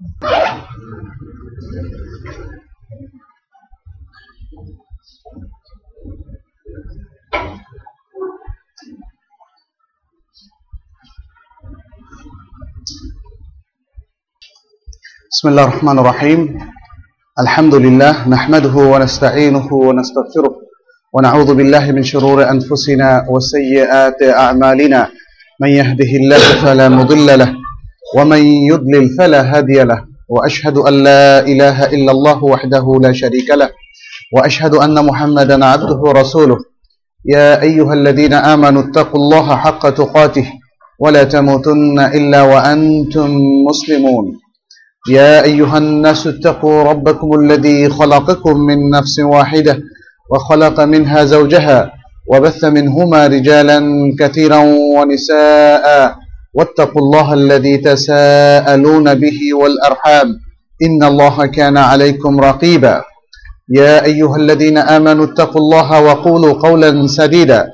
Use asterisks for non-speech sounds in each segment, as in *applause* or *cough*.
بسم الله الرحمن الرحيم. الحمد لله نحمده ونستعينه ونستغفره ونعوذ بالله من شرور أنفسنا وسيئات أعمالنا. من يهده الله فلا مضل له ومن يضلل فلا هادي له وأشهد أن لا إله إلا الله وحده لا شريك له وأشهد أن محمدا عبده ورسوله. يا أيها الذين آمنوا اتقوا الله حق تقاته ولا تموتن إلا وأنتم مسلمون. يا أيها الناس اتقوا ربكم الذي خلقكم من نفس واحدة وخلق منها زوجها وبث منهما رجالا كثيرا ونساء. واتقوا الله الذي تساءلون به والأرحام. إن الله كان عليكم رقيبا. يا أيها الذين آمنوا اتقوا الله وقولوا قولا سديدا.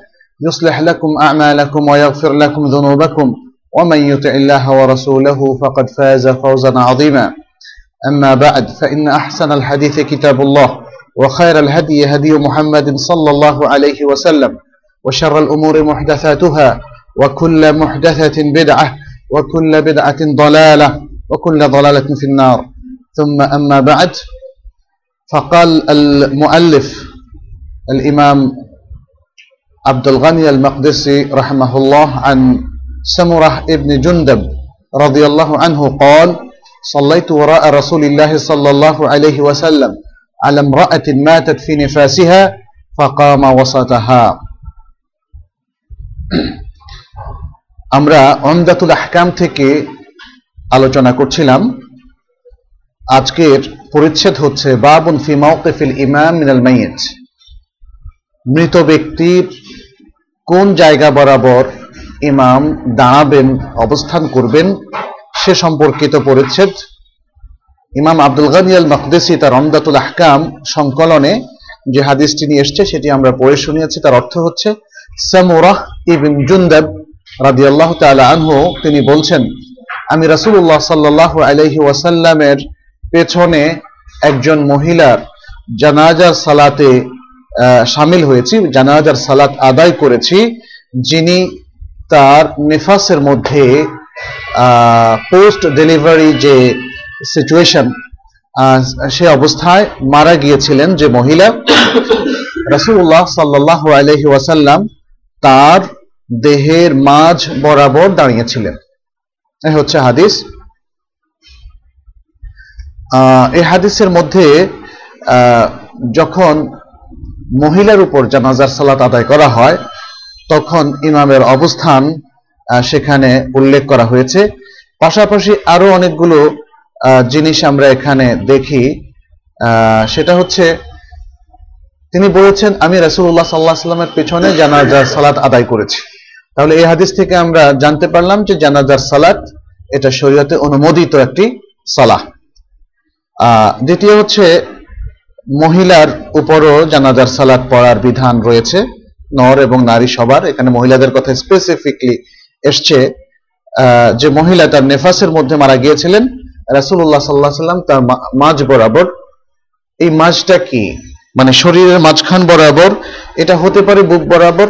يصلح لكم أعمالكم ويغفر لكم ذنوبكم. ومن يطع الله ورسوله فقد فاز فوزا عظيما. أما بعد فإن أحسن الحديث كتاب الله وخير الهدي هدي محمد صلى الله عليه وسلم وشر الأمور محدثاتها وكل محدثة بدعة وكل بدعة ضلالة وكل ضلالة في النار. ثم أما بعد فقال المؤلف الإمام عبد الغني المقدسي رحمه الله عن سمرة ابن جندب رضي الله عنه قال صليت وراء رسول الله صلى الله عليه وسلم على امرأة ماتت في نفاسها فقام وسطها. আমরা অমদাতুল আহকাম থেকে আলোচনা করছিলাম। আজকের পরিচ্ছেদ হচ্ছে বাবুন ফি মাওকিফিল ইমাম মিনাল মাইয়িত। মৃত ব্যক্তির কোন জায়গা বরাবর ইমাম দাঁড়াবেন, অবস্থান করবেন, সে সম্পর্কিত পরিচ্ছেদ। ইমাম আব্দুল গানি আল মকদেসি তার রমদাতুল আহকাম সংকলনে যে হাদিসটি নিয়ে এসছে, সেটি আমরা পড়ে শুনিয়েছি। তার অর্থ হচ্ছে সামুরাহ ইবিন জুন্দাব রাদি আল্লাহ আনহু, তিনি বলছেন, আমি রাসুল্লাহ সাল্লাহ আলহি ওয়াসাল্লামের পেছনে একজন মহিলার জানাজার সালাতে সামিল হয়েছি, জানাজার সালাত আদায় করেছি, যিনি তার নেফাসের মধ্যে পোস্ট ডেলিভারি যে সিচুয়েশন সে অবস্থায় মারা গিয়েছিলেন যে মহিলা রাসুল্লাহ সাল্লাহ আলহি ওয়াসাল্লাম তার দেহের মাঝ বরাবর দাঁড়িয়েছিলেন। এ হচ্ছে হাদিস। এই হাদিসের মধ্যে যখন মহিলার উপর জানাজার সালাত আদায় করা হয়, তখন ইমামের অবস্থান সেখানে উল্লেখ করা হয়েছে। পাশাপাশি আরও অনেকগুলো জিনিস আমরা এখানে দেখি। সেটা হচ্ছে, তিনি বলেছেন, আমি রাসুল্লাহ সাল্লাহ সাল্লামের পেছনে জানাজার সালাত আদায় করেছি। তাহলে এই হাদিস থেকে আমরা জানতে পারলাম যে জানাজার সালাত, এটা শরীয়তে অনুমোদিত একটি সালাহ। দ্বিতীয় হচ্ছে মহিলার উপরও জানাজার সালাত পড়ার বিধান রয়েছে। নর এবং নারী সবার। এখানে মহিলাদের কথা স্পেসিফিকলি এসছে যে মহিলা তার নেফাসের মধ্যে মারা গিয়েছিলেন। রাসুল্লাহ সাল্লাহ সাল্লাম তার মাঝ বরাবর। এই মাঝটা কি? মানে শরীরের মাঝখান বরাবর। এটা হতে পারে বুক বরাবর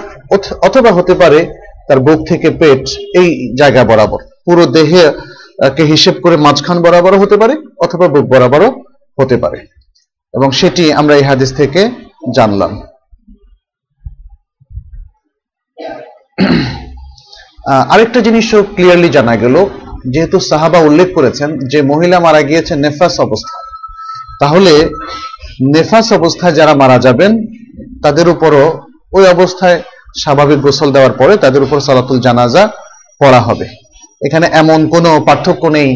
অথবা হতে পারে তার বুক থেকে পেট এই জায়গা বরাবর। পুরো দেহে কে হিসেব করে মাঝখান বরাবর হতে পারে অথবা বুক বরাবরও হতে পারে। এবং সেটি আমরা এই হাদিস থেকে জানলাম। *clears throat* আরেকটা জিনিসও ক্লিয়ারলি জানা গেল, যেহেতু সাহাবা উল্লেখ করেছেন যে মহিলা মারা গিয়েছে নেফাস অবস্থা তাহলে নেফাস অবস্থায় যারা মারা যাবেন, তাদের উপরও ওই অবস্থায় স্বাভাবিক গোসল দেওয়ার পরে তাদের উপর সালাতুল জানাজা পড়া হবে। এখানে এমন কোনো পার্থক্য নেই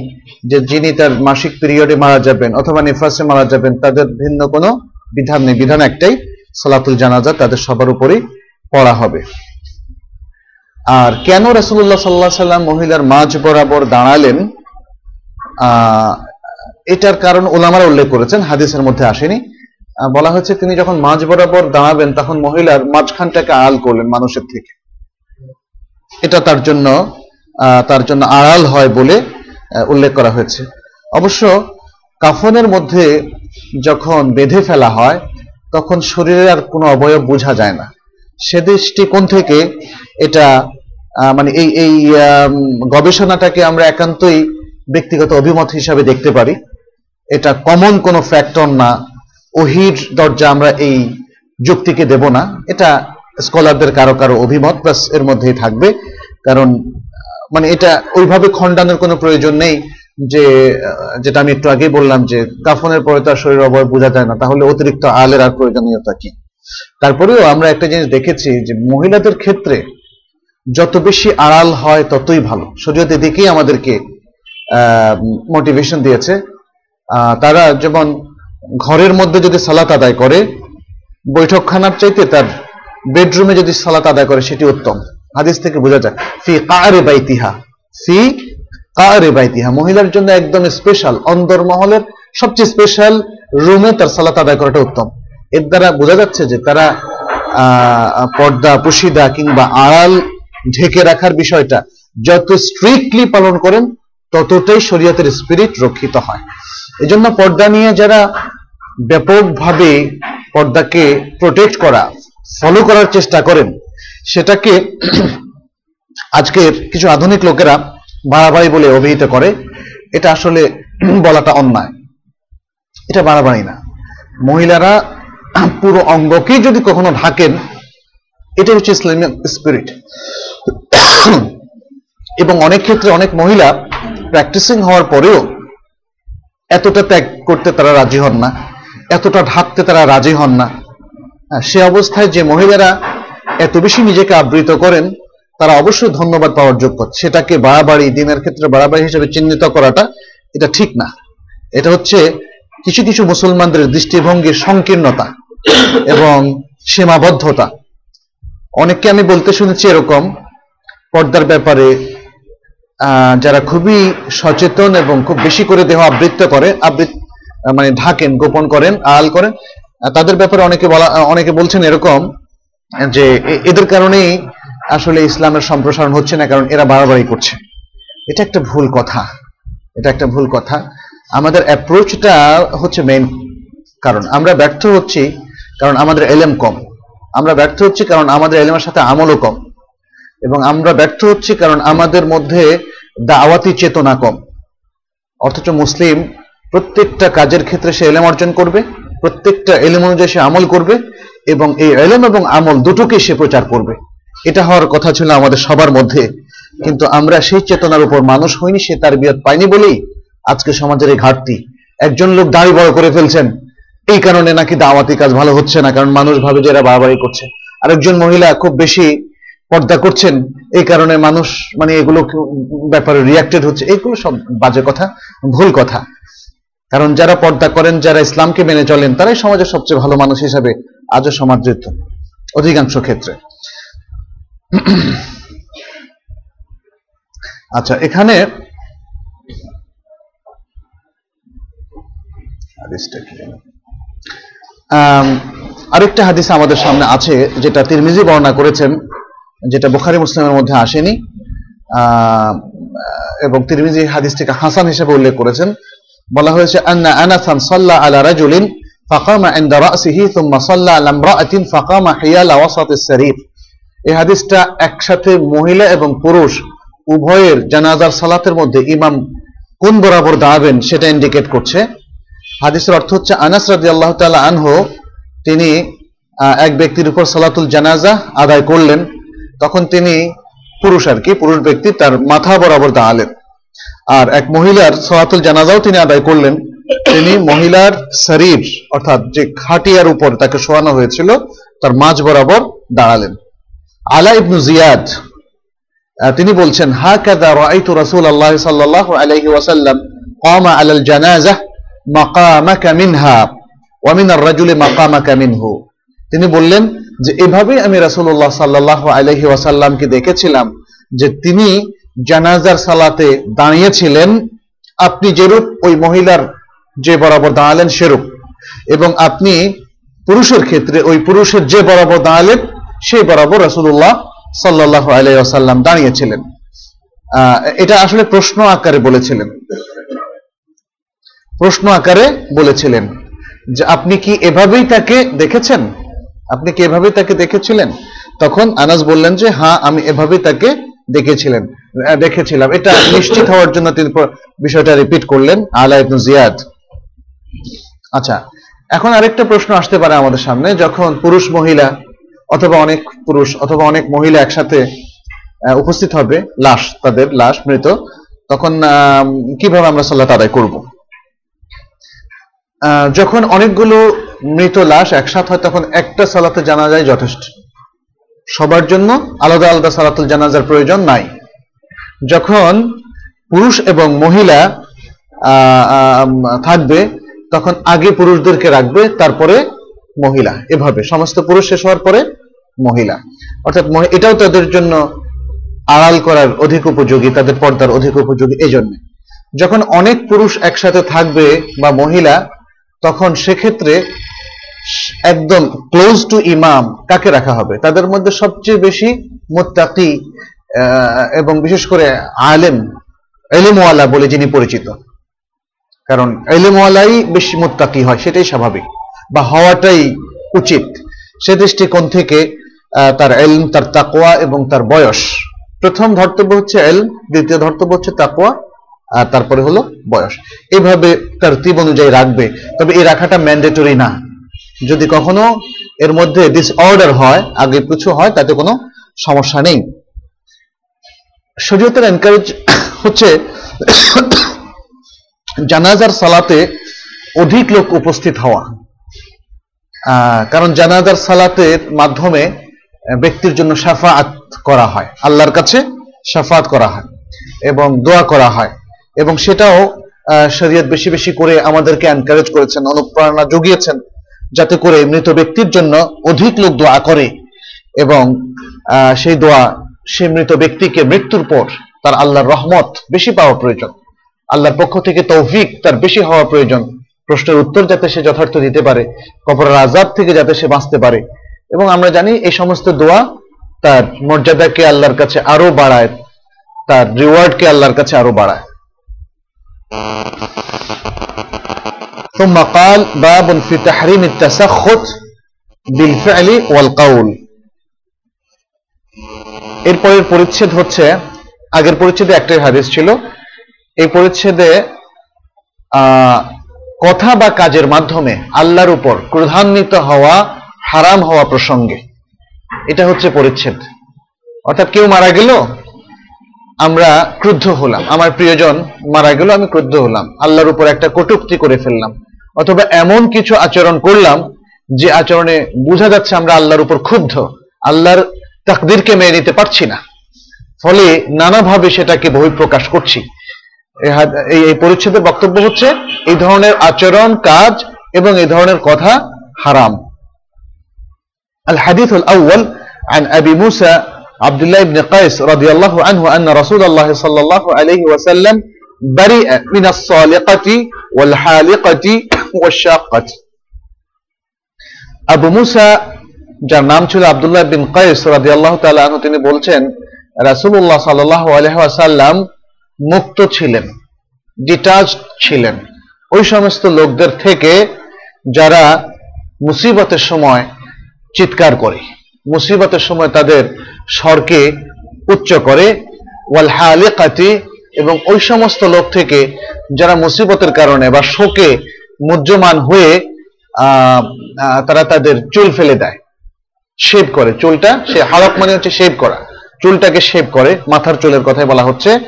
যে যিনি তার মাসিক পিরিয়ডে মারা যাবেন অথবা নিফাসে মারা যাবেন, তাদের ভিন্ন কোনো বিধান নেই। বিধান একটাই, সালাতুল জানাজা তাদের সবার উপরই পড়া হবে। আর কেন রাসুল্লাহ সাল্লাহ সাল্লাম মহিলার মাঝ বরাবর দাঁড়ালেন এটার কারণ ওলামারা উল্লেখ করেছেন, হাদিসের মধ্যে আসেনি। বলা হয়েছে তিনি যখন মাঝ বরাবর দাঁড়াবেন, তখন মহিলার মাঝখানটাকে আড়াল করলেন মানুষের থেকে। এটা তার জন্য তার জন্য আড়াল হয় বলে উল্লেখ করা হয়েছে। অবশ্য কাফনের মধ্যে যখন বেঁধে ফেলা হয়, তখন শরীরের আর কোনো অবয়ব বোঝা যায় না। সে দৃষ্টিকোণ থেকে? এটা মানে এই এই গবেষণাটাকে আমরা একান্তই ব্যক্তিগত অভিমত হিসাবে দেখতে পারি। এটা কমন কোনো ফ্যাক্টর না। ওহির দরজা আমরা এই যুক্তিকে দেব না। এটা স্কলারদের কারও কারও অভিমত, প্লাস এর মধ্যেই থাকবে। কারণ মানে এটা ওইভাবে খণ্ডানোর কোনো প্রয়োজন নেই যে, যেটা আমি একটু আগেই বললাম যে, কাফনের পরে তার শরীর অবয় বোঝা যায় না। তাহলে অতিরিক্ত আলের আর প্রয়োজনীয়তা কি? তারপরেও আমরা একটা জিনিস দেখেছি যে, মহিলাদের ক্ষেত্রে যত বেশি আড়াল হয় ততই ভালো। শরীয়ত এদিকেই আমাদেরকে মোটিভেশন দিয়েছে। তারা যেমন ঘরের মধ্যে যদি সালাত আদায় করে, বৈঠকখানার চাইতে তার বেডরুমে যদি সালাত আদায় করে, সেটি উত্তম। হাদিস থেকে বোঝা যায় ফি কারে বাইতিহা। ফি কারে বাইতিহা। মহিলার জন্য একদম স্পেশাল অন্দরমহলের সবচেয়ে স্পেশাল রুমে তার সালাত আদায় করাটা উত্তম। এর দ্বারা বোঝা যাচ্ছে যে তারা পর্দা, পুশিদা কিংবা আড়াল ঢেকে রাখার বিষয়টা যত স্ট্রিক্টলি পালন করেন, ততটাই শরীয়তের স্পিরিট রক্ষিত হয়। এজন্য পর্দা নিয়ে যারা ব্যাপকভাবে পর্দাকে প্রোটেক্ট করা ফলো করার চেষ্টা করেন, সেটাকে আজকের কিছু আধুনিক লোকেরা বাড়াবাড়ি বলে অভিহিত করে, এটা আসলে বলাটা অন্যায়। এটা বাড়াবাড়ি না। মহিলারা পুরো অঙ্গকেই যদি কখনো ঢাকেন এটা হচ্ছে ইসলামিক স্পিরিট এবং অনেক ক্ষেত্রে অনেক মহিলা প্র্যাকটিসিং হওয়ার পরেও এতটা ত্যাগ করতে তারা রাজি হন না, এতটা ঢাকতে তারা রাজি হন না। সে অবস্থায় যে মহিলারা এত বেশি নিজেকে আবৃত করেন, তারা অবশ্যই ধন্যবাদ পাওয়ার যোগ্য। সেটাকে বাড়াবাড়ি, দিনের ক্ষেত্রে বাড়াবাড়ি হিসেবে চিহ্নিত করাটা এটা ঠিক না। এটা হচ্ছে কিছু কিছু মুসলমানদের দৃষ্টিভঙ্গির সংকীর্ণতা এবং সীমাবদ্ধতা। অনেককে আমি বলতে শুনেছি এরকম, পর্দার ব্যাপারে যারা খুবই সচেতন এবং খুব বেশি করে দেহ আবৃত্ত করে আবৃত মানে ঢাকেন, গোপন করেন আল করেন তাদের ব্যাপারে অনেকে বলা অনেকে বলছেন এরকম যে এদের কারণেই আসলে ইসলামের সম্প্রসারণ হচ্ছে না, কারণ এরা বাড়াবাড়ি করছে। এটা একটা ভুল কথা। এটা একটা ভুল কথা। আমাদের অ্যাপ্রোচটা হচ্ছে মেইন কারণ। আমরা ব্যর্থ হচ্ছি কারণ আমাদের এলেম কম। আমরা ব্যর্থ হচ্ছি কারণ আমাদের এলেমের সাথে আমলও কম। এবং আমরা ব্যর্থ হচ্ছি কারণ আমাদের মধ্যে দাওয়াতি চেতনা কম। অথচ মুসলিম প্রত্যেকটা কাজের ক্ষেত্রে সে এলেম অর্জন করবে, প্রত্যেকটা এলেম অনুযায়ী সে আমল করবে এবং এই এলেম এবং আমল দুটোকে সে প্রচার করবে। এটা হওয়ার কথা ছিল আমাদের সবার মধ্যে। কিন্তু আমরা সেই চেতনার উপর মানুষ হইনি, সে তার বিয়ত পাইনি বলেই আজকে সমাজের এই ঘাটতি। একজন লোক দাড়ি বড় করে ফেলছেন, এই কারণে নাকি দাওয়াতি কাজ ভালো হচ্ছে না, কারণ মানুষ ভাবে যে এরা বাড়াবাড়ি করছে। আরেকজন মহিলা খুব বেশি পর্দা করছেন, এই কারণে মানুষ মানে এগুলো ব্যাপারে রিয়াক্টেড হচ্ছে, এগুলো সব বাজে কথা, ভুল কথা। কারণ যারা পর্দা করেন, যারা ইসলামকে মেনে চলেন, তারাই সমাজের সবচেয়ে ভালো মানুষ হিসাবে আজও সমাদৃত, অধিকাংশ ক্ষেত্রে। আচ্ছা এখানে আরেকটা হাদিস আমাদের সামনে আছে, যেটা তিরমিজি বর্ণনা করেছেন যেটা বুখারি মুসলিমের মধ্যে আসেনি এবং তিরমিজি হাদিসটিকে হাসান হিসেবে উল্লেখ করেছেন, বলা হয়েছে, আন্না আনাসান সাল্লা আলা রাজুলিন এই হাদিসটা একসাথে মহিলা এবং পুরুষ উভয়ের জানাজার সালাতের মধ্যে ইমাম কোন বরাবর দাঁড়াবেন সেটা ইন্ডিকেট করছে। হাদিসের অর্থ হচ্ছে, আনাস রাজি আল্লাহ তালা আনহো, তিনি এক ব্যক্তির উপর সালাতুল জানাজা আদায় করলেন। তখন তিনি পুরুষ আর কি পুরুষ ব্যক্তি তার মাথা বরাবর দাঁড়ালেন আর এক মহিলার সালাতুল জানাজাও তিনি আদায় করলেন তিনি মহিলার শরীর অর্থাৎ যে খাটিয়ার উপর তাকে শোয়ানো হয়েছিল তার মাঝ বরাবর দাঁড়ালেন আলা ইবনু জিয়াদ আহ, তিনি বলছেন হা কাদা রাআইতু রাসূলুল্লাহ সাল্লাল্লাহু আলাইহি ওয়াসাল্লাম قام على الجنازة مقامك منها ومن الرجل مقامك منه তিনি বললেন যে এভাবেই আমি রাসূলুল্লাহ সাল্লাল্লাহু আলাইহি ওয়াসাল্লামকে দেখেছিলাম যে তিনি জানাজার সালাতে দাঁড়িয়েছিলেন, আপনি যেরূপ ওই মহিলার যে বরাবর দাঁড়ালেন সেরূপ। এবং আপনি পুরুষের ক্ষেত্রে ওই পুরুষের যে বরাবর দাঁড়ালেন, সেই বরাবর রাসুল্লাহ সাল্লাল্লাহু আলাইহি ওয়াসাল্লাম দাঁড়িয়েছিলেন। এটা আসলে প্রশ্ন আকারে বলেছিলেন। প্রশ্ন আকারে বলেছিলেন যে আপনি কি এভাবেই তাকে দেখেছেন? আপনি কি এভাবেই তাকে দেখেছিলেন? তখন আনাস বললেন যে হ্যাঁ আমি এভাবেই তাকে দেখেছিলেন দেখেছিলাম। এটা নিশ্চিত হওয়ার জন্য তিনি বিষয়টা রিপিট করলেন, আলা ইবনু জিয়াদ। আচ্ছা এখন আরেকটা প্রশ্ন আসতে পারে আমাদের সামনে, যখন পুরুষ মহিলা অথবা অনেক পুরুষ অথবা অনেক মহিলা একসাথে উপস্থিত হবে, লাশ, তাদের লাশ মৃত, তখন কীভাবে আমরা সাল্লাত আদায় করব? যখন অনেকগুলো মৃত লাশ একসাথে হয়, তখন একটা সালাতে জানাজাই যথেষ্ট। সবার জন্য আলাদা আলাদা সালাতুল জানাজার প্রয়োজন নাই। যখন পুরুষ এবং মহিলা থাকবে, তখন আগে পুরুষদেরকে রাখবে, তারপরে মহিলা। এভাবে। সমস্ত পুরুষ শেষ হওয়ার পরে মহিলা। অর্থাৎ এটাও তাদের জন্য আড়াল করার অধিক উপযোগী, তাদের পর্দার অধিক উপযোগী এই জন্য যখন অনেক পুরুষ একসাথে থাকবে বা মহিলা, তখন সেক্ষেত্রে একদম ক্লোজ টু ইমাম কাকে রাখা হবে? তাদের মধ্যে সবচেয়ে বেশি মুত্তাকি এবং বিশেষ করে আলেম, এলেমওয়ালা বলে যিনি পরিচিত। কারণ এলেমওয়ালাই বেশি মুত্তাকি হয়, সেটাই স্বাভাবিক বা হওয়াটাই উচিত। সে দৃষ্টিকোণ থেকে তার এলম, তার তাকোয়া এবং তার বয়স। প্রথম ধর্তব্য হচ্ছে এলম, দ্বিতীয় ধর্তব্য হচ্ছে তাকোয়া আর তারপরে হলো বয়স। এভাবে তার তিব অনুযায়ী রাখবে। তবে এই রাখাটা ম্যান্ডেটরি না। যদি কখনো এর মধ্যে ডিসঅর্ডার হয়, আগে পিছু হয়, তাতে কোনো সমস্যা নেই। শরীয়তের এনকারেজ হচ্ছে জানাজার সালাতে অধিক লোক উপস্থিত হওয়া। কারণ জানাজার সালাতের মাধ্যমে ব্যক্তির জন্য সাফাত করা হয়। আল্লাহর কাছে সাফাত করা হয় এবং দোয়া করা হয়। এবং সেটাও শরীয়ত বেশি বেশি করে আমাদেরকে এনকারেজ করেছেন, অনুপ্রেরণা জুগিয়েছেন। যাতে করে মৃত ব্যক্তির জন্য অধিক লোক দোয়া করে এবং সেই দোয়া সে মৃত ব্যক্তিকে মৃত্যুর পর তার আল্লাহর রহমত বেশি পাওয়া প্রয়োজন। আল্লাহর পক্ষ থেকে তৌফিক তার বেশি হওয়া প্রয়োজন। প্রশ্নের উত্তর যাতে সে যথার্থ দিতে পারে, কবরের আজাব থেকে যাতে সে বাঁচতে পারে। এবং আমরা জানি এই সমস্ত দোয়া তার মর্যাদাকে আল্লাহর কাছে আরও বাড়ায়, তার রিওয়ার্ডকে আল্লাহর কাছে আরও বাড়ায়। ثم قال باب في تحريم التسخط بالفعل والقول এরপরের পরিচ্ছেদ হচ্ছে আগের পরিচ্ছেদে একটাই হাদিস ছিল এই পরিচ্ছেদে আহ, কথা বা কাজের মাধ্যমে আল্লাহর উপর ক্রধান্বিত হওয়া হারাম হওয়া প্রসঙ্গে এটা হচ্ছে পরিচ্ছেদ অর্থাৎ কেউ মারা গেল আমরা ক্রুদ্ধ হলাম আমার প্রিয়জন মারা গেল আমি ক্রুদ্ধ হলাম আল্লাহর উপর একটা কটুক্তি করে ফেললাম অথবা এমন কিছু আচরণ করলাম যে আচরণে বোঝা যাচ্ছে আমরা আল্লাহর উপর ক্ষুব্ধ আল্লাহর তাকদিরকে মেনে নিতে পারছি না ফলে নানাভাবে সেটাকে বহিঃপ্রকাশ করছি এই হাদ- এই এই পরিচ্ছেদের বক্তব্য হচ্ছে এই ধরনের আচরণ কাজ এবং এই ধরনের কথা হারাম الحديث الأول عن أبي موسى عبد الله بن قيس رضي الله عنه أن رسول الله صلى الله عليه وسلم برئ من الصالقة والحالقة والشاقة আবু মুসা যার নাম ছিল আব্দুল্লাহ বিন কাইস রাদিয়াল্লাহু তাআলা আনহু তিনি বলছেন রাসূলুল্লাহ সাল্লাল্লাহু আলাইহি ওয়াসাল্লাম মুক্ত ছিলেন ডিটাচ ছিলেন ওই সমস্ত লোকদের থেকে যারা মুসিবতের সময় চিৎকার করে মুসিবতের সময় তাদের স্বরকে উচ্চ করে ওয়াল হালিকাতি এবং ওই সমস্ত লোক থেকে যারা মুসিবতের কারণে বা শোকে মুহ্যমান হয়ে তারা তাদের চুল ফেলে দেয়। শেভ করে চুলটা, সে হালক মানে হচ্ছে শেভ করা। চুলটাকে শেভ করে, মাথার চুলের কথাই বলা হচ্ছে।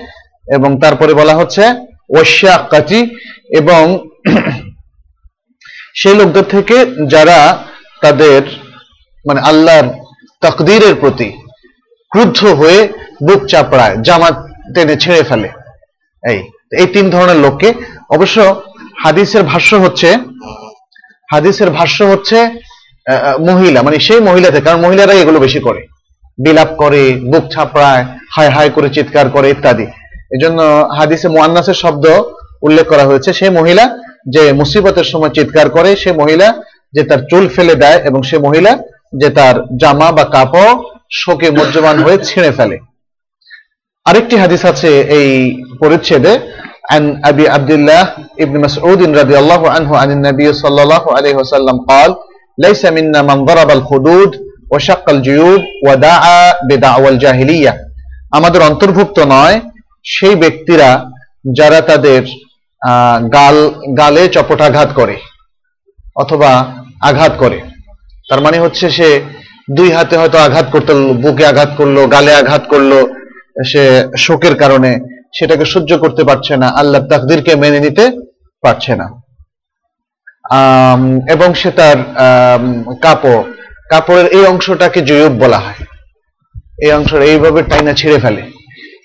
এবং তারপরে বলা হচ্ছে, ওয়াশাকাতি, এবং *clears throat* সেই লোকদের থেকে যারা তাদের মানে আল্লাহর তকদিরের প্রতি ক্রুদ্ধ হয়ে বুক চাপড়ায় জামা টেনে ছেড়ে ফেলে। এই এই তিন ধরনের লোককে। অবশ্য হাদিসের ভাষ্য হচ্ছে, হাদিসের ভাষ্য হচ্ছে মহিলা মানে সেই মহিলাতে কারণ মহিলারা এগুলো বেশি করে। বিলাপ করে, বুক ছাপড়ায়, হায় হায় করে চিৎকার করে ইত্যাদি। এজন্য হাদিসে মোয়ান্নাসের শব্দ উল্লেখ করা হয়েছে, সেই মহিলা যে মুসিবতের সময় চিৎকার করে, সে মহিলা যে তার চুল ফেলে দেয় এবং সে মহিলা যে তার জামা বা কাপড় শোকে মজ্জমান হয়ে ছিঁড়ে ফেলে। আরেকটি হাদিস আছে এই পরিচ্ছেদে عن أبي عبد الله ابن مسعود رضي الله عنه عن النبي صلى الله عليه وسلم قال ليس منا من ضرب الخدود وشق الجيوب ودعا بدعوى الجاهلية আমাদের অন্তর্ভুক্ত নয় সেই ব্যক্তিরা যারা তাদের আহ, গাল গালে চপটাঘাত করে অথবা আঘাত করে তার মানে হচ্ছে সে দুই হাতে হয়তো আঘাত করতে বুকে আঘাত করলো গালে আঘাত করলো সে শোকের কারণে সেটাকে সহ্য করতে পারছে না, আল্লাহ তাকদিরকে মেনে নিতে পারছে না। এবং সে তার কাপড়, কাপড়ের এই অংশটাকে জয়ুব বলা হয়। এই অংশটা এইভাবে টাইনা ছিঁড়ে ফেলে।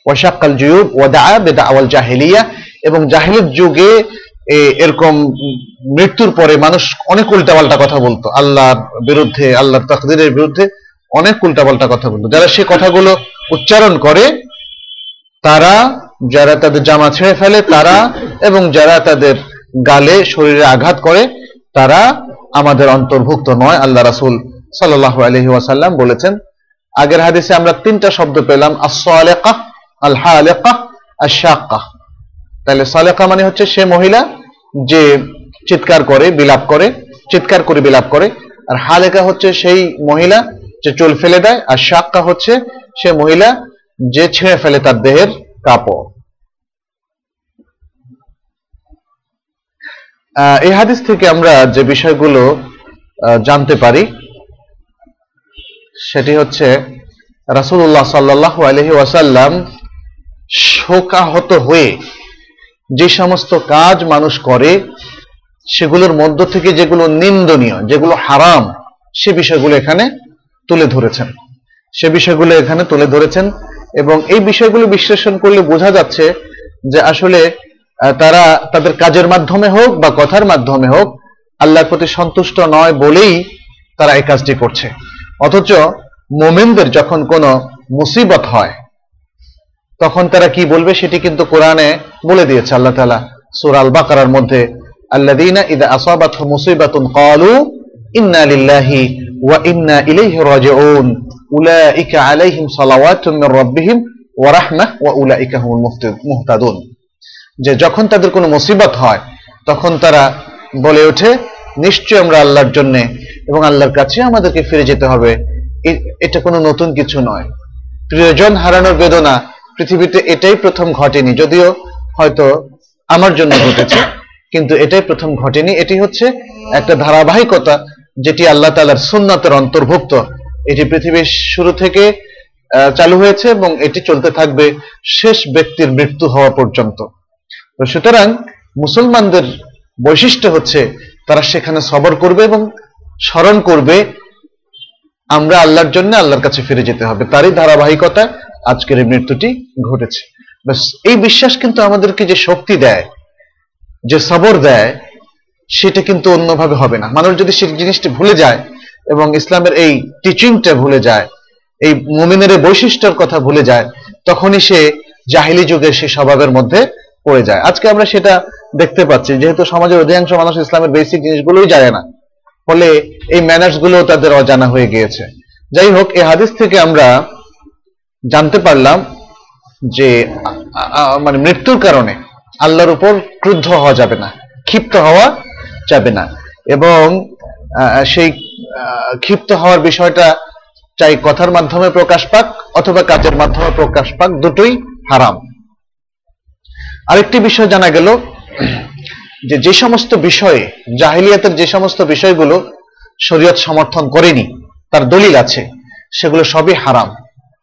ওয়াশাক্কাল জুয়ুব, ওয়াদা বেদা আওয়াল জাহেলিয়া, এবং জাহিলির যুগে এরকম মৃত্যুর পরে মানুষ অনেক উল্টাপাল্টা কথা বলতো। আল্লাহর বিরুদ্ধে, আল্লাহর তাকদিরের বিরুদ্ধে অনেক উল্টাপাল্টা কথা বলতো। যারা সে কথাগুলো উচ্চারণ করে, তারা যারা তাদের জামা ছেড়ে ফেলে, তারা এবং যারা তাদের গালে শরীরে আঘাত করে, তারা আমাদের অন্তর্ভুক্ত নয়, আল্লাহ রাসূল সাল্লাল্লাহু আলাইহি ওয়াসাল্লাম বলেছেন। আগের হাদিসে আমরা তিনটা শব্দ পেলাম, আস-সালেকা আলেকা হালেকা আশ-শাক্কা। তাহলে সালেকা মানে হচ্ছে সে মহিলা যে চিৎকার করে, বিলাপ করে, চিৎকার করে বিলাপ করে, আর হালেকা হচ্ছে সেই মহিলা যে চুল ফেলে দেয়, আর শাক্কা হচ্ছে সে মহিলা যে ছিঁড়ে ফেলে তার দেহের কাপড়। এই হাদিস থেকে আমরা যে বিষয়গুলো জানতে পারি, সেটি হচ্ছে রাসূলুল্লাহ সাল্লাল্লাহু আলাইহি ওয়াসাল্লাম শোকাহত হয়ে যে সমস্ত কাজ মানুষ করে, সেগুলোর মধ্য থেকে যেগুলো নিন্দনীয়, যেগুলো হারাম, সে বিষয়গুলো এখানে তুলে ধরেছেন। সে বিষয়গুলো এখানে তুলে ধরেছেন এবং এই বিষয়গুলো বিশ্লেষণ করলে বোঝা যাচ্ছে যে আসলে তারা তাদের কাজের মাধ্যমে হোক বা কথার মাধ্যমে হোক, আল্লাহর প্রতি সন্তুষ্ট নয় বলেই তারা এই কাজটি করছে। অথচ মোমেনদের যখন কোনো মুসিবত হয়, তখন তারা কি বলবে সেটি কিন্তু কোরআনে বলে দিয়েছে আল্লাহ তালা সূরা আল বাকারার মধ্যে, আল্লাযীনা ইযা আসাবাতহুম মুসিবাতুন ক্বালু ইন্না লিল্লাহি উলাইকা আলাইহিম সালাওয়াতুম মির রাব্বিহিম ওয়া রাহমাহ ওয়া উলাইকা হুমুল মুহতাদ- মুহতাদুন। যে যখন তাদের কোনো মুসিবত হয়, তখন তারা বলে ওঠে নিশ্চয় আমরা আল্লাহর জন্য এবং আল্লাহর কাছে আমাদেরকে ফিরে যেতে হবে। এটা কোনো নতুন কিছু নয়। প্রিয়জন হারানোর বেদনা পৃথিবীতে এটাই প্রথম ঘটেনি। যদিও হয়তো আমার জন্য ঘটেছে, কিন্তু এটাই প্রথম ঘটেনি। এটি হচ্ছে একটা ধারাবাহিকতা যেটি আল্লাহ তাআলার সুন্নাতের অন্তর্ভুক্ত। এটি পৃথিবীর শুরু থেকে চালু হয়েছে এবং এটি চলতে থাকবে শেষ ব্যক্তির মৃত্যু হওয়া পর্যন্ত। সুতরাং মুসলমানদের বৈশিষ্ট্য হচ্ছে, তারা সেখানে সবর করবে এবং স্মরণ করবে, আমরা আল্লাহর জন্য আল্লাহর কাছে ফিরে যেতে হবে। তারই ধারাবাহিকতা আজকের এই মৃত্যুটি ঘটেছে। এই বিশ্বাস কিন্তু আমাদেরকে যে শক্তি দেয়, যে সবর দেয় সেটা কিন্তু অন্যভাবে হবে না। মানুষ যদি সেই জিনিসটি ভুলে যায় এবং ইসলামের এই টিচিংটা ভুলে যায়, এই মুমিনের বৈশিষ্ট্যের কথা ভুলে যায়, তখনই সে জাহিলি যুগের সেই স্বভাবের মধ্যে পড়ে যায়। আজকে আমরা সেটা দেখতে পাচ্ছি, যেহেতু সমাজের অধিকাংশ মানুষ ইসলামের বেসিক জিনিসগুলোই জানে না, ফলে এই ম্যানার্সগুলো তাদের অজানা হয়ে গিয়েছে। যাই হোক, এই হাদিস থেকে আমরা জানতে পারলাম যে মানে মৃত্যুর কারণে আল্লাহর উপর ক্রুদ্ধ হওয়া যাবে না, ক্ষিপ্ত হওয়া যাবে না। এবং সেই ক্ষিপ্ত হওয়ার বিষয়টা চাই কথার মাধ্যমে প্রকাশ পাক অথবা কাজের মাধ্যমে প্রকাশ পাক, দুটোই হারাম। আরেকটি বিষয় জানা গেল যে যে সমস্ত বিষয়ে, জাহিলিয়াতের যে সমস্ত বিষয়গুলো শরীয়ত সমর্থন করেনি, তার দলিল আছে, সেগুলো সবই হারাম।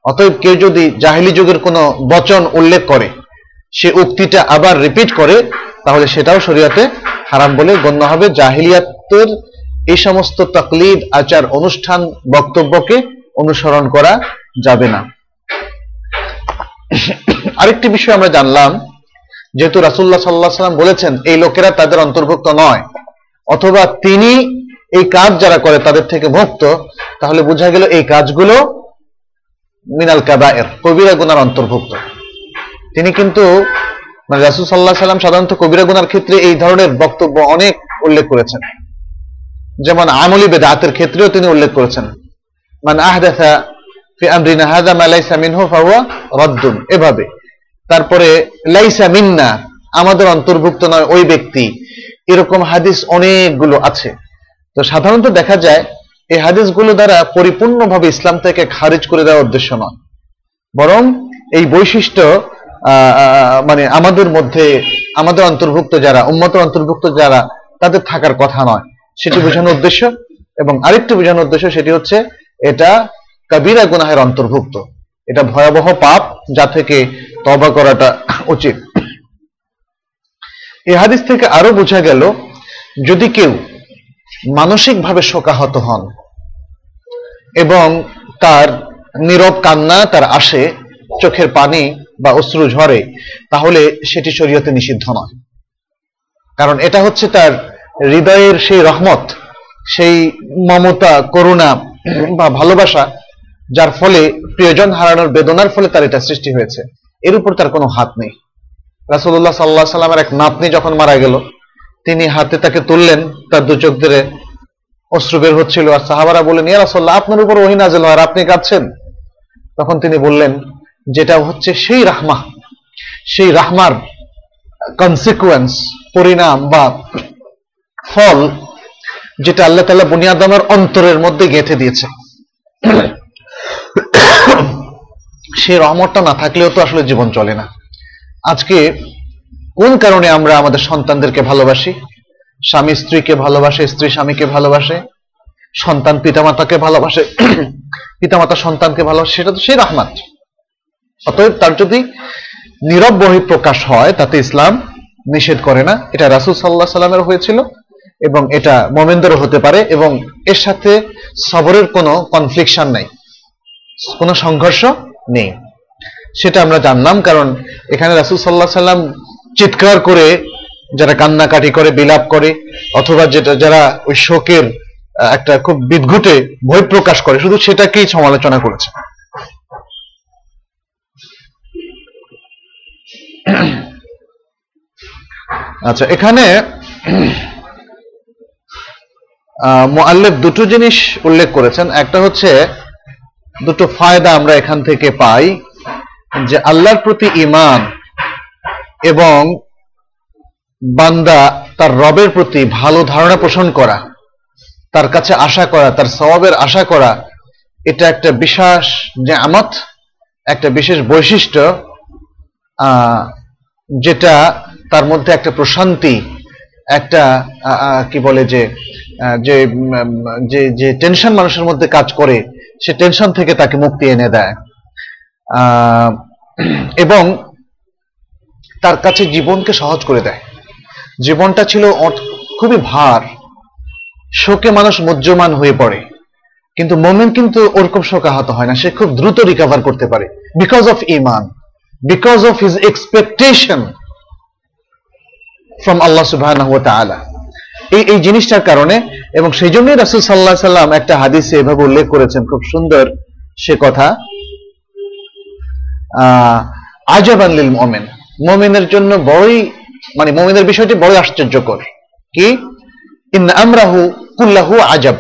অতএব কেউ যদি জাহিলি যুগের কোনো বচন উল্লেখ করে, সে উক্তিটা আবার রিপিট করে তাহলে সেটাও শরীয়তে হারাম বলে গণ্য হবে। জাহিলিয়াতের এই সমস্ত তাকলিদ, আচার, অনুষ্ঠান, বক্তব্যকে অনুসরণ করা যাবে না। আরেকটি বিষয় আমরা জানলাম, যেহেতু রাসুল্লাহ সাল্লাহ সাল্লাম বলেছেন, এই লোকেরা তাদের অন্তর্ভুক্ত নয়, অথবা তিনি এই কাজ যারা করে তাদের থেকে মুক্ত, তাহলে বোঝা গেল এই কাজগুলো মিনাল কাবায়ের, কবিরা গুনার অন্তর্ভুক্ত। তিনি কিন্তু মানে রাসুল সাল্লাহ সাল্লাম সাধারণত কবিরা গুনার ক্ষেত্রে এই ধরনের বক্তব্য অনেক উল্লেখ করেছেন। যেমন আমলি বেদাতের ক্ষেত্রেও তিনি উল্লেখ করেছেন। মানে আহদাসা ফি আমরিনা হাদা মা মিনহু ফাহুয়া রাদ্দুন। এভাবে। তারপরে লাইসা মিন্না, আমাদের অন্তর্ভুক্ত নয় ওই ব্যক্তি। এরকম হাদিস অনেকগুলো আছে। তো সাধারণত দেখা যায়, এই হাদিসগুলো দ্বারা পরিপূর্ণভাবে ইসলাম থেকে খারিজ করে দেওয়ার উদ্দেশ্য নয়। বরং এই বৈশিষ্ট্য মানে আমাদের মধ্যে, আমাদের অন্তর্ভুক্ত যারা উন্মতের অন্তর্ভুক্ত যারা, তাদের থাকার কথা নয়। সেটি বোঝানোর উদ্দেশ্য এবং আরেকটি বোঝানোর উদ্দেশ্য সেটি হচ্ছে, এটা কবিরা গুনাহের অন্তর্ভুক্ত। এটা ভয়াবহ পাপ যা থেকে তবা করাটা উচিত। এ হাদিস থেকে আরও বোঝা গেল, যদি কেউ মানসিকভাবে শোকাহত হন এবং তার নীরব কান্না, তার আসে, চোখের পানি বা অশ্রু ঝরে, তাহলে সেটি শরীয়তে নিষিদ্ধ নয়। কারণ এটা হচ্ছে তার হৃদয়ের সেই রহমত, সেই মমতা, করুণা বা ভালোবাসা, যার ফলে প্রিয়জন হারানোর বেদনার ফলে তার এটা সৃষ্টি হয়েছে। এর উপর তার কোনো হাত নেই। রাসুল্লাহ সাল্লাহ সাল্লামের এক নাতনি যখন মারা গেল, তিনি হাতে তাকে তুললেন, তার দু চোখ ধরে অশ্রু বের হচ্ছিল। আর সাহাবারা বললেন, ইয়া রাসল্লাহ আপনার উপর ওহি আর আপনি কাঁদছেন? তখন তিনি বললেন যেটা হচ্ছে সেই রাহমা, সেই রাহমার কনসিকুয়েন্স পরিণাম বা ফল যেটা আল্লাহ তাল্লাহ বুনিয়াদামের অন্তরের মধ্যে গেঁথে দিয়েছে। সেই রহমতটা না থাকলেও তো আসলে জীবন চলে না। আজকে কোন কারণে আমরা আমাদের সন্তানদেরকে ভালোবাসি? স্বামী স্ত্রীকে ভালোবাসে, স্ত্রী স্বামীকে ভালোবাসে, সন্তান পিতামাতাকে ভালোবাসে, পিতামাতা সন্তানকে ভালোবাসে, সেটা তো সেই রহমাত। অতএব তার যদি নীরব বহি প্রকাশ হয়, তাতে ইসলাম নিষেধ করে না। এটা রাসুল সাল্লাহ সাল্লামের হয়েছিল এবং এটা মোমেন্দেরও হতে পারে এবং এর সাথে সবরের কোনো কনফ্লিকশন নাই, কোনো সংঘর্ষ নেই। সেটা আমরা জানলাম কারণ এখানে রাসুল সাল্লাহ সাল্লাম চিৎকার করে যারা কান্নাকাটি করে, বিলাপ করে অথবা যেটা, যারা ওই শোকের একটা খুব বিদঘুটে ভয় প্রকাশ করে, শুধু সেটাকেই সমালোচনা করেছে। *coughs* আচ্ছা এখানে মোয়াল্লেফ দুটো জিনিস উল্লেখ করেছেন। একটা হচ্ছে, দুটো ফায়দা আমরা এখান থেকে পাই, যে আল্লাহর প্রতি ইমান এবং বান্দা তার রবের প্রতি ভালো ধারণা পোষণ করা, তার কাছে আশা করা, তার স্বভাবের আশা করা, এটা একটা বিশেষ যে আমত একটা বিশেষ বৈশিষ্ট্য। যেটা তার মধ্যে একটা প্রশান্তি, একটা কি বলে যে যে যে টেনশন মানুষের মধ্যে কাজ করে, সে টেনশন থেকে তাকে মুক্তি এনে দেয়। এবং তার কাছে জীবনকে সহজ করে দেয়। জীবনটা ছিল খুবই ভার। শোকে মানুষ মজ্জমান হয়ে পড়ে। কিন্তু মোমেন কিন্তু ওরকম শোকাহত হয় না, সে খুব দ্রুত রিকভার করতে পারে। বিকজ অফ ইমান because of his expectation from আল্লাহ সুবাহ এই এই জিনিসটার কারণে এবং সেই জন্যই রাসুল সাল্লাহ সাল্লাম একটা হাদিসে এভাবে উল্লেখ করেছেন, খুব সুন্দর সে কথা। আজাবানলিল মোমেন। মোমেনের জন্য বড়ই মানে মোমেনের বিষয়টি বড়ই আশ্চর্যকর। কি? ইন আমরাহু কুল্লাহু আজাব।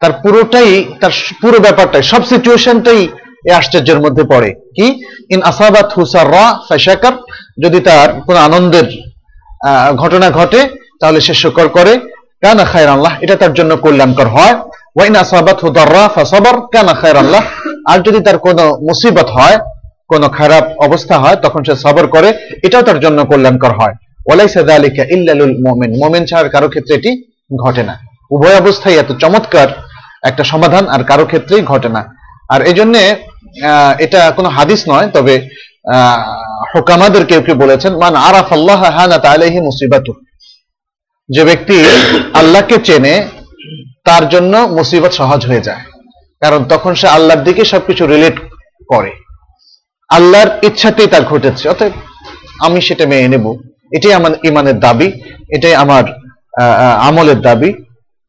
তার পুরোটাই, তার পুরো ব্যাপারটাই, সব সিচুয়েশনটাই এই আশ্চর্যের মধ্যে পড়ে। কি? ইন আসাবাত হুসার রা ফেশাকার। যদি তার কোন আনন্দের ঘটনা ঘটে, তাহলে সে শুকর করে। কানা খায়ের আল্লাহ এটা তার জন্য কল্যাণকর হয়। ওয়াইন আসাবাত হুদাররা ফাসাবার, কানা খায়ের আল্লাহ আর যদি তার কোনো মুসিবত হয়, কোনো খারাপ অবস্থা হয়, তখন সে সবর করে। এটাও তার জন্য কল্যাণকর হয়। ওলাই সাদালিকা ইল্লালুল মোমেন। মোমেন ছাড়ার কারও ক্ষেত্রে এটি ঘটে না। উভয় অবস্থায় এত চমৎকার একটা সমাধান আর কারও ক্ষেত্রেই ঘটে না। আর এই জন্যে এটা কোনো হাদিস নয়, তবে হোকামাদের কেউ কেউ বলেছেন, মান আরাফ আল্লাহ হানা তাইলেহি মুসিবাতু। যে ব্যক্তি আল্লাহকে চেনে, তার জন্য মুসিবত সহজ হয়ে যায়। কারণ তখন সে আল্লাহর দিকে সবকিছু রিলেট করে। আল্লাহর ইচ্ছাতেই তার ঘটেছে। অর্থাৎ আমি সেটা মেনে নেব। এটাই আমার ইমানের দাবি, এটাই আমার আমলের দাবি।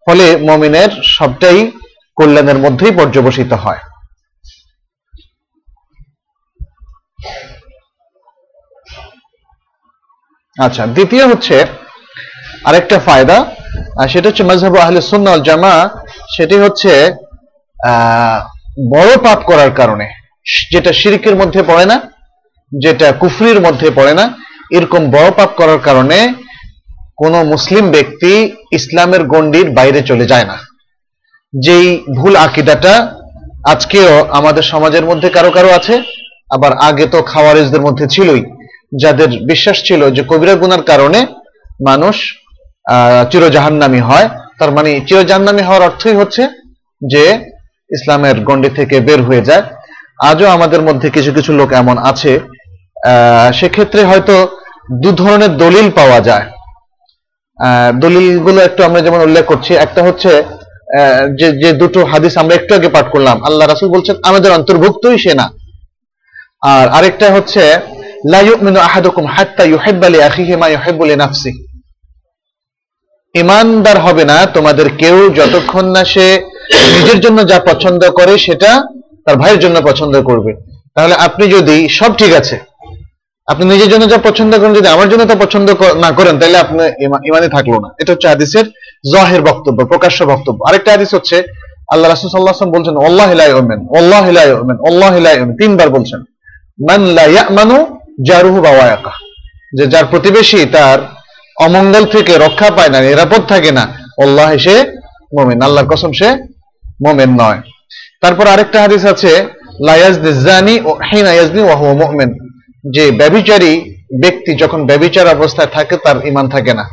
ফলে মমিনের সবটাই কল্যাণের মধ্যেই পর্যবসিত হয়। আচ্ছা দ্বিতীয় হচ্ছে আরেকটা ফায়দা সেটা হচ্ছে মজহাব আহলে সুন্নাল জামা সেটি হচ্ছে বড় পাপ করার কারণে। যেটা শিরিকের মধ্যে পড়ে না, যেটা কুফরির মধ্যে পড়ে না, এরকম বড় পাপ করার কারণে কোন মুসলিম ব্যক্তি ইসলামের গণ্ডির বাইরে চলে যায় না। যেই ভুল আকিদাটা আজকেও আমাদের সমাজের মধ্যে কারও কারও আছে, আবার আগে তো খাওয়ারিজদের মধ্যে ছিলই। যাদের বিশ্বাস ছিল যে কবিরা গুনার কারণে মানুষ চিরজাহান্নামী হয়, তার মানে চিরজাহান্নামী হওয়ার অর্থই হচ্ছে যে ইসলামের গণ্ডি থেকে বের হয়ে যায়। আজও আমাদের মধ্যে কিছু কিছু লোক এমন আছে সেক্ষেত্রে হয়তো দু ধরনের দলিল পাওয়া যায়। দলিলগুলো একটু আমরা যেমন উল্লেখ করছি, একটা হচ্ছে যে যে দুটো হাদিস আমরা একটু আগে পাঠ করলাম। আল্লাহ রাসূল বলছেন, আমাদের অন্তর্ভুক্তই সে না। আর আরেকটা হচ্ছে ইমানদার হবে না তোমাদের কেউ যতক্ষণ না সে নিজের জন্য যা পছন্দ করে সেটা তার ভাইয়ের জন্য পছন্দ করবে। তাহলে আপনি যদি সব ঠিক আছে, আপনি নিজের জন্য যা পছন্দ করেন, যদি আমার জন্য তা পছন্দ না করেন, তাহলে আপনি ইমানে থাকল না। এটা হচ্ছে হাদিসের জহের বক্তব্য, প্রকাশ্য বক্তব্য। আরেকটা হাদিস হচ্ছে, আল্লাহ রাসূল আলাইহি বলছেন আল্লাহ লা ইউমিন আল্লাহ লা ইউমিন। তিনবার বলছেন, মান লা ইয়ামানু জারুহু বাওয়ায়াকা যে যার প্রতিবেশী তার অমঙ্গল থেকে রক্ষা পায় না, নিরাপদ থাকে না, আল্লাহ সে মোমেন, আল্লাহর কসম সে মোমেন নয়। তারপর আরেকটা হাদিস আছে লায়াজনি হিনা ইয়াজনি ওয়া যে ব্যবিচারী ব্যক্তি যখন ব্যবিচার অবস্থায় থাকে, তার ঈমান থাকে না।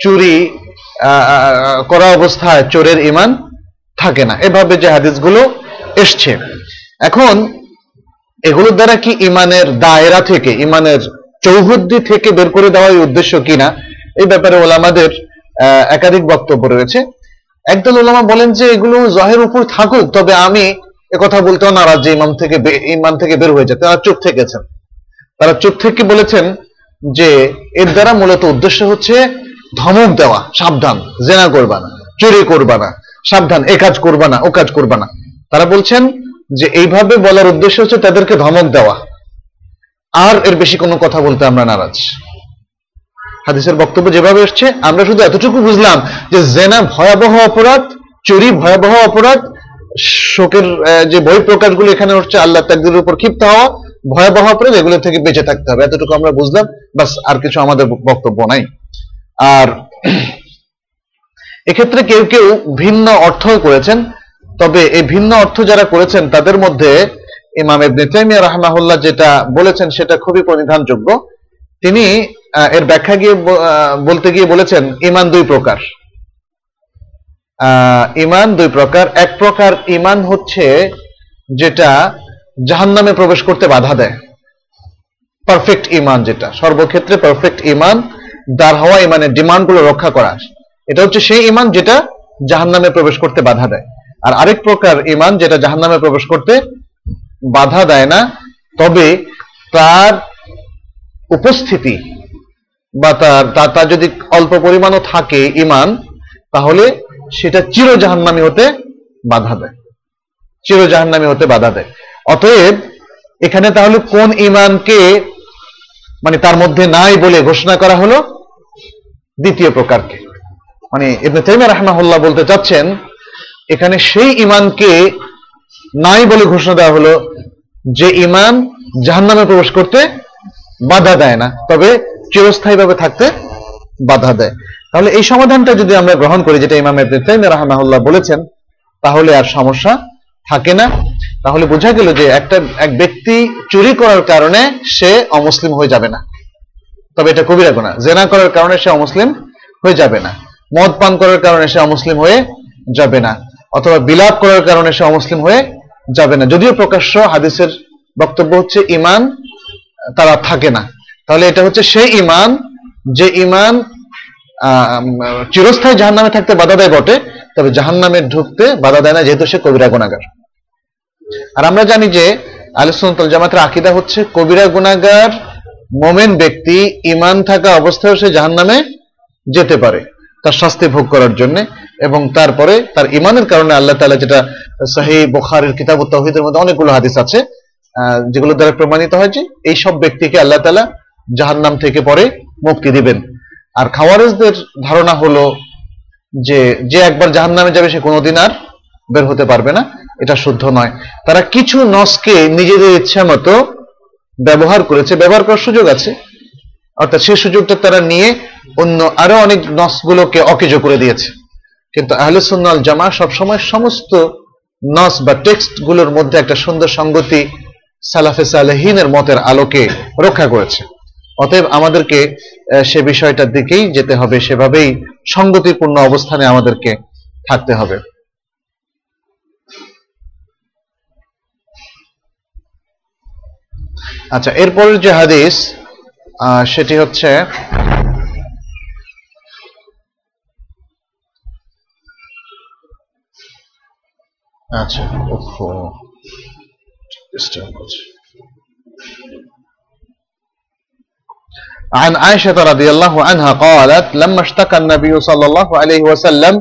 চুরি করা অবস্থায় চোরের ইমান থাকে না। এভাবে যে হাদিসগুলো এসছে। এখন এগুলোর দ্বারা কি ইমানের দায়রা থেকে, ইমানের চৌহদ্দি থেকে বের করে দেওয়ার উদ্দেশ্য কিনা? এই ব্যাপারে ওলামাদের একাধিক বক্তব্য রয়েছে। একদল ওলামা বলেন যে এগুলো জহের উপর থাকুক, তবে আমি একথা বলতেও নারাজ যে ইমাম থেকে ইমান থেকে বের হয়ে যায়। তারা চুপ থেকেছেন। তারা চুপ থেকে বলেছেন? যে এর দ্বারা মূলত উদ্দেশ্য হচ্ছে ধমক দেওয়া, সাবধান, জেনা করবা না, চুরি করবা না, সাবধান, এ কাজ করবা না, ও কাজ করবা না। তারা বলছেন যে এইভাবে বলার উদ্দেশ্য হচ্ছে তাদেরকে ধমক দেওয়া। আর এর বেশি কোনো কথা বলতে আমরা নারাজ। হাদিসের বক্তব্য যেভাবে এসছে, আমরা শুধু এতটুকু বুঝলাম যে জেনা ভয়াবহ অপরাধ, চুরি ভয়াবহ অপরাধ, শোকের যে বই প্রকাশগুলো এখানে হচ্ছে আল্লাহ তাকদিরের উপর ক্ষিপ্ত হওয়া, ভয়াবহ অপরাধ, এগুলো থেকে বেঁচে থাকতে হবে। এতটুকু আমরা বুঝলাম। বাস আর কিছু আমাদের বক্তব্য নাই। আর এক্ষেত্রে কেউ কেউ ভিন্ন অর্থ করেছেন। তবে এই ভিন্ন অর্থ যারা করেছেন, তাদের মধ্যে ইমাম ইবনে তাইমিয়া রাহমাহুল্লাহ যেটা বলেছেন সেটা খুবই পরিধানযোগ্য তিনি এর ব্যাখ্যা গিয়ে বলতে গিয়ে বলেছেন, ইমান দুই প্রকার। ইমান দুই প্রকার। এক প্রকার ইমান হচ্ছে যেটা জাহান্নামে প্রবেশ করতে বাধা দেয়। পারফেক্ট ইমান যেটা। সর্বক্ষেত্রে পারফেক্ট ইমান, দাঁড় হওয়া ইমানের ডিমান্ডগুলো রক্ষা করা। এটা হচ্ছে সেই ইমান যেটা জাহান্নামে প্রবেশ করতে বাধা দেয়। আর আরেক প্রকার ইমান যেটা জাহান্নামে প্রবেশ করতে বাধা দেয় না, তবে তার উপস্থিতি বা তার তার যদি অল্প পরিমাণও থাকে ইমান তাহলে সেটা চির জাহান্নামী হতে বাধা দেয়। চির জাহান্নামী হতে বাধা দেয়। অতএব এখানে তাহলে কোন ইমানকে মানে তার মধ্যে নাই বলে ঘোষণা করা হলো? দ্বিতীয় প্রকারকে। মানে ইবনে তাইমিয়া রাহমাহুল্লাহ বলতে চাচ্ছেন এখানে সেই ইমানকে নাই বলে ঘোষণা দেওয়া হলো যে ইমান জাহান্নামে প্রবেশ করতে বাধা দেয় না, তবে চিরস্থায়ীভাবে থাকতে বাধা দেয়। তাহলে এই সমাধানটা যদি আমরা গ্রহণ করি, যেটা ইমাম রাহমাহুল্লাহ বলেছেন, তাহলে আর সমস্যা থাকে না। তাহলে বোঝা গেল যে একটা, এক ব্যক্তি চুরি করার কারণে সে অমুসলিম হয়ে যাবে না। তবে এটা কবিরা গুনাহ। জেনা করার কারণে সে অমুসলিম হয়ে যাবে না। মদ পান করার কারণে সে অমুসলিম হয়ে যাবে না। অথবা বিলাপ করার কারণে সে অমুসলিম হয়ে যাবে না। যদিও প্রকাশ্য হাদিসের বক্তব্য হচ্ছে ইমান তারা থাকে না। তাহলে এটা হচ্ছে সেই ইমান যে ইমান চিরস্থায়ী জাহান্নামে থাকতে বাধা দেয় বটে, তবে জাহান্নামে ঢুকতে বাধা দেয় না, যেহেতু সে কবিরা গুণাগার আর আমরা জানি যে আলিসুল জামাতের আকিদা হচ্ছে কবিরা গুণাগার মোমেন ব্যক্তি ইমান থাকা অবস্থায় সে জাহান্নামে যেতে পারে, তার শাস্তি ভোগ করার জন্য। এবং তারপরে তার ইমানের কারণে আল্লাহ তাআলা যেটা সাহি বুখারীর কিতাব তৌহিদের মধ্যে অনেকগুলো হাদিস আছে যেগুলো দ্বারা প্রমাণিত হয় যে এই সব ব্যক্তিকে আল্লাহ তাআলা জাহান্নাম থেকে পরে মুক্তি দিবেন। আর খাওয়ারিজদের ধারণা হলো যে যে একবার জাহান্নামে যাবে সে কোনোদিন আর বের হতে পারবে না, এটা শুদ্ধ নয়। তারা কিছু নসকে নিজেদের ইচ্ছা মতো ব্যবহার করেছে, ব্যবহার করার সুযোগ আছে। অর্থাৎ সেই সুযোগটা তারা নিয়ে অন্য আরও অনেক নসগুলোকে অকেজ করে দিয়েছে। কিন্তু আহলে সুন্নাল জামা সবসময় সমস্ত নস বা টেক্সটগুলোর মধ্যে একটা সুন্দর সঙ্গতি সালাফে সালেহিনের মতের আলোকে রক্ষা করেছে। অতএব আমাদেরকে সে বিষয়টার দিকেই যেতে হবে, সেভাবেই সঙ্গতিপূর্ণ অবস্থানে আমাদেরকে থাকতে হবে। আচ্ছা এরপরের যে হাদিস সেটি হচ্ছে আচ্ছা ওহো ডিস্টার্ব করছে عن عائشة رضي الله عنها قالت لما اشتكى النبي صلى الله عليه وسلم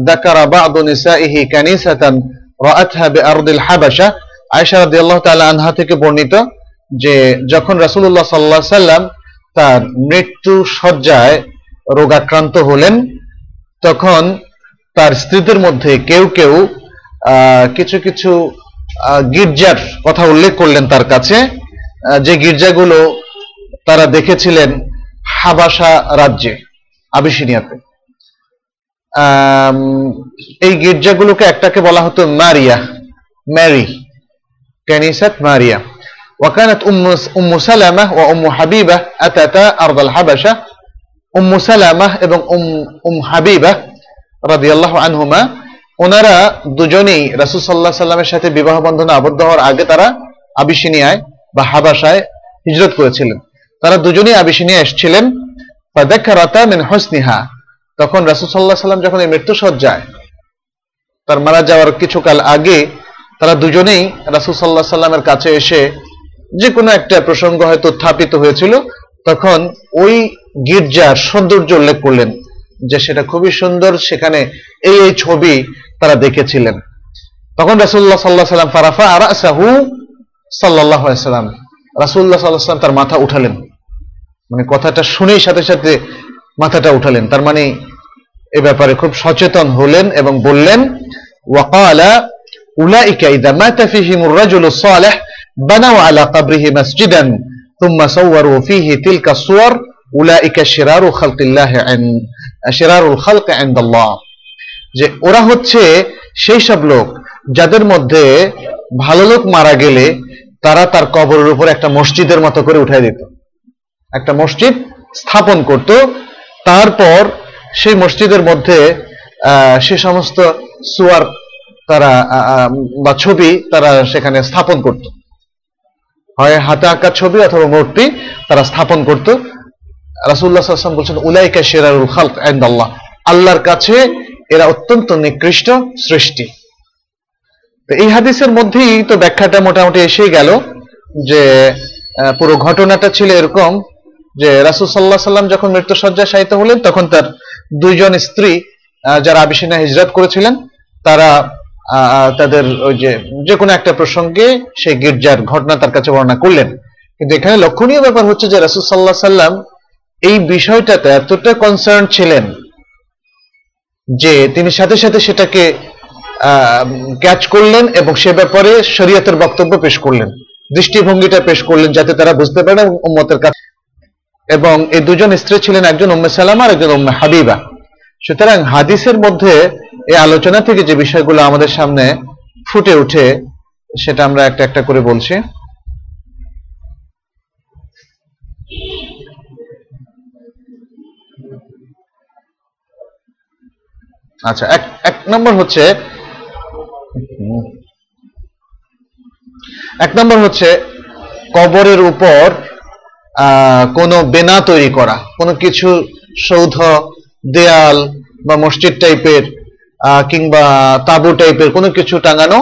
ذكر بعض نسائه كنيسة رأتها بأرض الحبشة عائشة رضي الله تعالى عنها থেকে বর্ণিত যে যখন রাসূলুল্লাহ সাল্লাল্লাহু আলাইহি সাল্লাম তার মৃত্যু সজ্জায় রোগাক্রান্ত হলেন তখন তার স্ত্রীদের মধ্যে কেউ কেউ আহ, কিছু কিছু আহ, গির্জার কথা উল্লেখ করলেন তার কাছে আহ, যে গির্জাগুলো তারা দেখেছিলেন হাবাসা রাজ্যে আবিসিনিয়াতে আম, এই গির্জাগুলোকে একটাকে বলা হতো মারিয়া ম্যারি كنيسة ماريا وكانت أم أم سلمة وأم حبيبة أتتا أرض الحبشة أم سلمة এবং উম উম হাবিবা রাদিয়াল্লাহু আনহুমা ওনারা দুজনেই রাসূল আলাইহি সাল্লামের সাথে বিবাহ বন্ধনে আবদ্ধ হওয়ার আগে তারা আবিসিনিয়ায় বা হাবাসায় হিজরত করেছিলেন। তারা দুজনেই আবিসিনিয়া এসেছিলেন। ফাদাকারাতা মিন হুসনিহা। তখন রাসূল আলাইহি সাল্লাম যখন এই মৃত্যু সজ্জায় তার মারা যাওয়ার কিছুকাল আগে তারা দুজনেই রাসূল আলাইহি সাল্লামের কাছে এসে যে কোনো একটা প্রসঙ্গ হয়তো উত্থাপিত হয়েছিল, তখন ওই গির্জার সৌন্দর্য উল্লেখ করলেন যে সেটা খুবই সুন্দর, সেখানে এই এই ছবি তারা দেখেছিলেন তখন রাসূলুল্লাহ সাল্লাল্লাহু আলাইহি সাল্লাম ফারাফা রাসাহু সাল্লাল্লাহু আলাইহি সাল্লাম রাসূলুল্লাহ সাল্লাল্লাহু আলাইহি সাল্লাম তার মাথা উঠালেন মানে কথাটা শুনেই সাথে সাথে মাথাটা উঠালেন তার মানে এ ব্যাপারে খুব সচেতন হলেন এবং বললেন ওয়াকালা উলাইকা ইদা মাতা ফিহিমুর রাজুলুস সালিহ বানাউ আলা কবরিহি মাসজিদান ثم صوروا فيه تلك الصور أولئك شرار خلق الله عند شرار الخلق عند الله যে ওরা হচ্ছে সেই সব লোক যাদের মধ্যে ভালো লোক মারা গেলে তারা তার কবরের উপর একটা মসজিদের মতো করে উঠাই দিত। একটা মসজিদ স্থাপন করত, তারপর সেই মসজিদের মধ্যে সে সমস্ত সুয়ার তারা বা ছবি তারা সেখানে স্থাপন করত। হয় হাতে আঁকা ছবি অথবা মূর্তি তারা স্থাপন করত। রাসুল্লাহ বলছেন, উলাইকা শেরারুল খালক আল্লাহ আল্লাহর কাছে এরা অত্যন্ত নিকৃষ্ট সৃষ্টি। তো এই হাদিসের মধ্যেই তো ব্যাখ্যাটা মোটামুটি এসেই গেল যে পুরো ঘটনাটা ছিল এরকম যে রাসুল সাল্লাহ সাল্লাম যখন মৃত্যুসজ্জায় শায়িত হলেন, তখন তার দুইজন স্ত্রী যারা আবিসিনা হিজরত করেছিলেন, তারা তাদের ওই যে যে কোনো একটা প্রসঙ্গে সেই গির্জার ঘটনা তার কাছে বর্ণনা করলেন। কিন্তু এখানে লক্ষণীয় ব্যাপার হচ্ছে যে রাসুল সাল্লাহ সাল্লাম এই বিষয়টাতে এতটা কনসার্ন ছিলেন যে তিনি সাথে সাথে সেটাকে ক্যাচ করলেন এবং সে ব্যাপারে শরীয়তের বক্তব্য পেশ করলেন। দৃষ্টিভঙ্গিটা পেশ করলেন যাতে তারা বুঝতে পারে উম্মতের কাছে এবং এই দুজন স্ত্রী ছিলেন একজন উম্মে সালামা আর একজন উম্মে হাবিবা। সুতরাং হাদিসের মধ্যে এই আলোচনা থেকে যে বিষয়গুলো আমাদের সামনে ফুটে উঠে, সেটা আমরা একটা একটা করে বলছি। আচ্ছা এক এক নম্বর হচ্ছে, এক নম্বর হচ্ছে কবরের উপর কোনো বেনা তৈরি করা, কোনো কিছু সৌধ, দেয়াল বা মসজিদ টাইপের কিংবা তাবু টাইপের কোনো কিছু টাঙানো,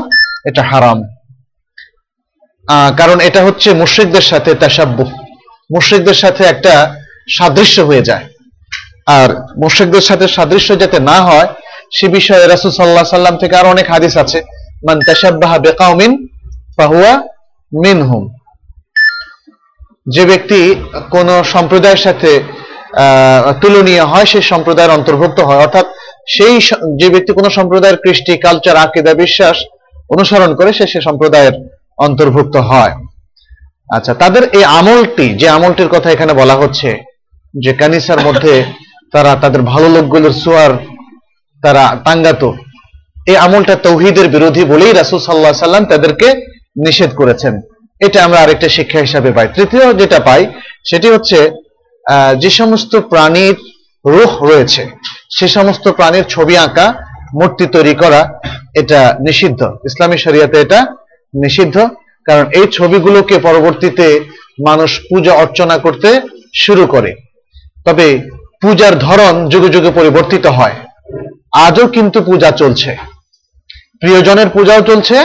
এটা হারাম। কারণ এটা হচ্ছে মুশ্রিকদের সাথে তাসাব্বু মুশ্রিকদের সাথে একটা সাদৃশ্য হয়ে যায়। আর মুশ্রিকদের সাথে সাদৃশ্য যাতে না হয় সে বিষয়ে রাসূল আলাইহি সাল্লাম থেকে আরও অনেক হাদিস আছে। মান তাশাব্বাহা বিকাউমিন ফাহুয়া মিনহুম। যে ব্যক্তি কোন সম্প্রদায়ের সাথে তুলনীয় হয় সেই সম্প্রদায়ের অন্তর্ভুক্ত হয়। অর্থাৎ সেই যে ব্যক্তি কোন সম্প্রদায়ের কৃষ্টি কালচার আকিদা, বিশ্বাস অনুসরণ করে, সে সে সম্প্রদায়ের অন্তর্ভুক্ত হয়। আচ্ছা তাদের এই আমলটি, যে আমলটির কথা এখানে বলা হচ্ছে, যে কানিসার মধ্যে তারা তাদের ভালো লোকগুলোর সোয়ার তারা টাঙ্গাতো এই আমলটা তৌহিদের বিরোধী বলেই রাসুল সাল্লাহ সাল্লাম তাদেরকে নিষেধ করেছেন। এটা আমরা আরেকটা শিক্ষা হিসাবে পাই। তৃতীয় যেটা পাই, সেটি হচ্ছে যে সমস্ত প্রাণীর রুহ রয়েছে, সে সমস্ত প্রাণীর ছবি আঁকা, মূর্তি তৈরি করা, এটা নিষিদ্ধ। ইসলামী শরিয়াতে এটা নিষিদ্ধ। কারণ এই ছবিগুলোকে পরবর্তীতে মানুষ পূজা অর্চনা করতে শুরু করে। তবে পূজার ধরন যুগে যুগে পরিবর্তিত হয়। আজও কিন্তু পূজা চলছে। প্রিয়জনের পূজাও চলছে,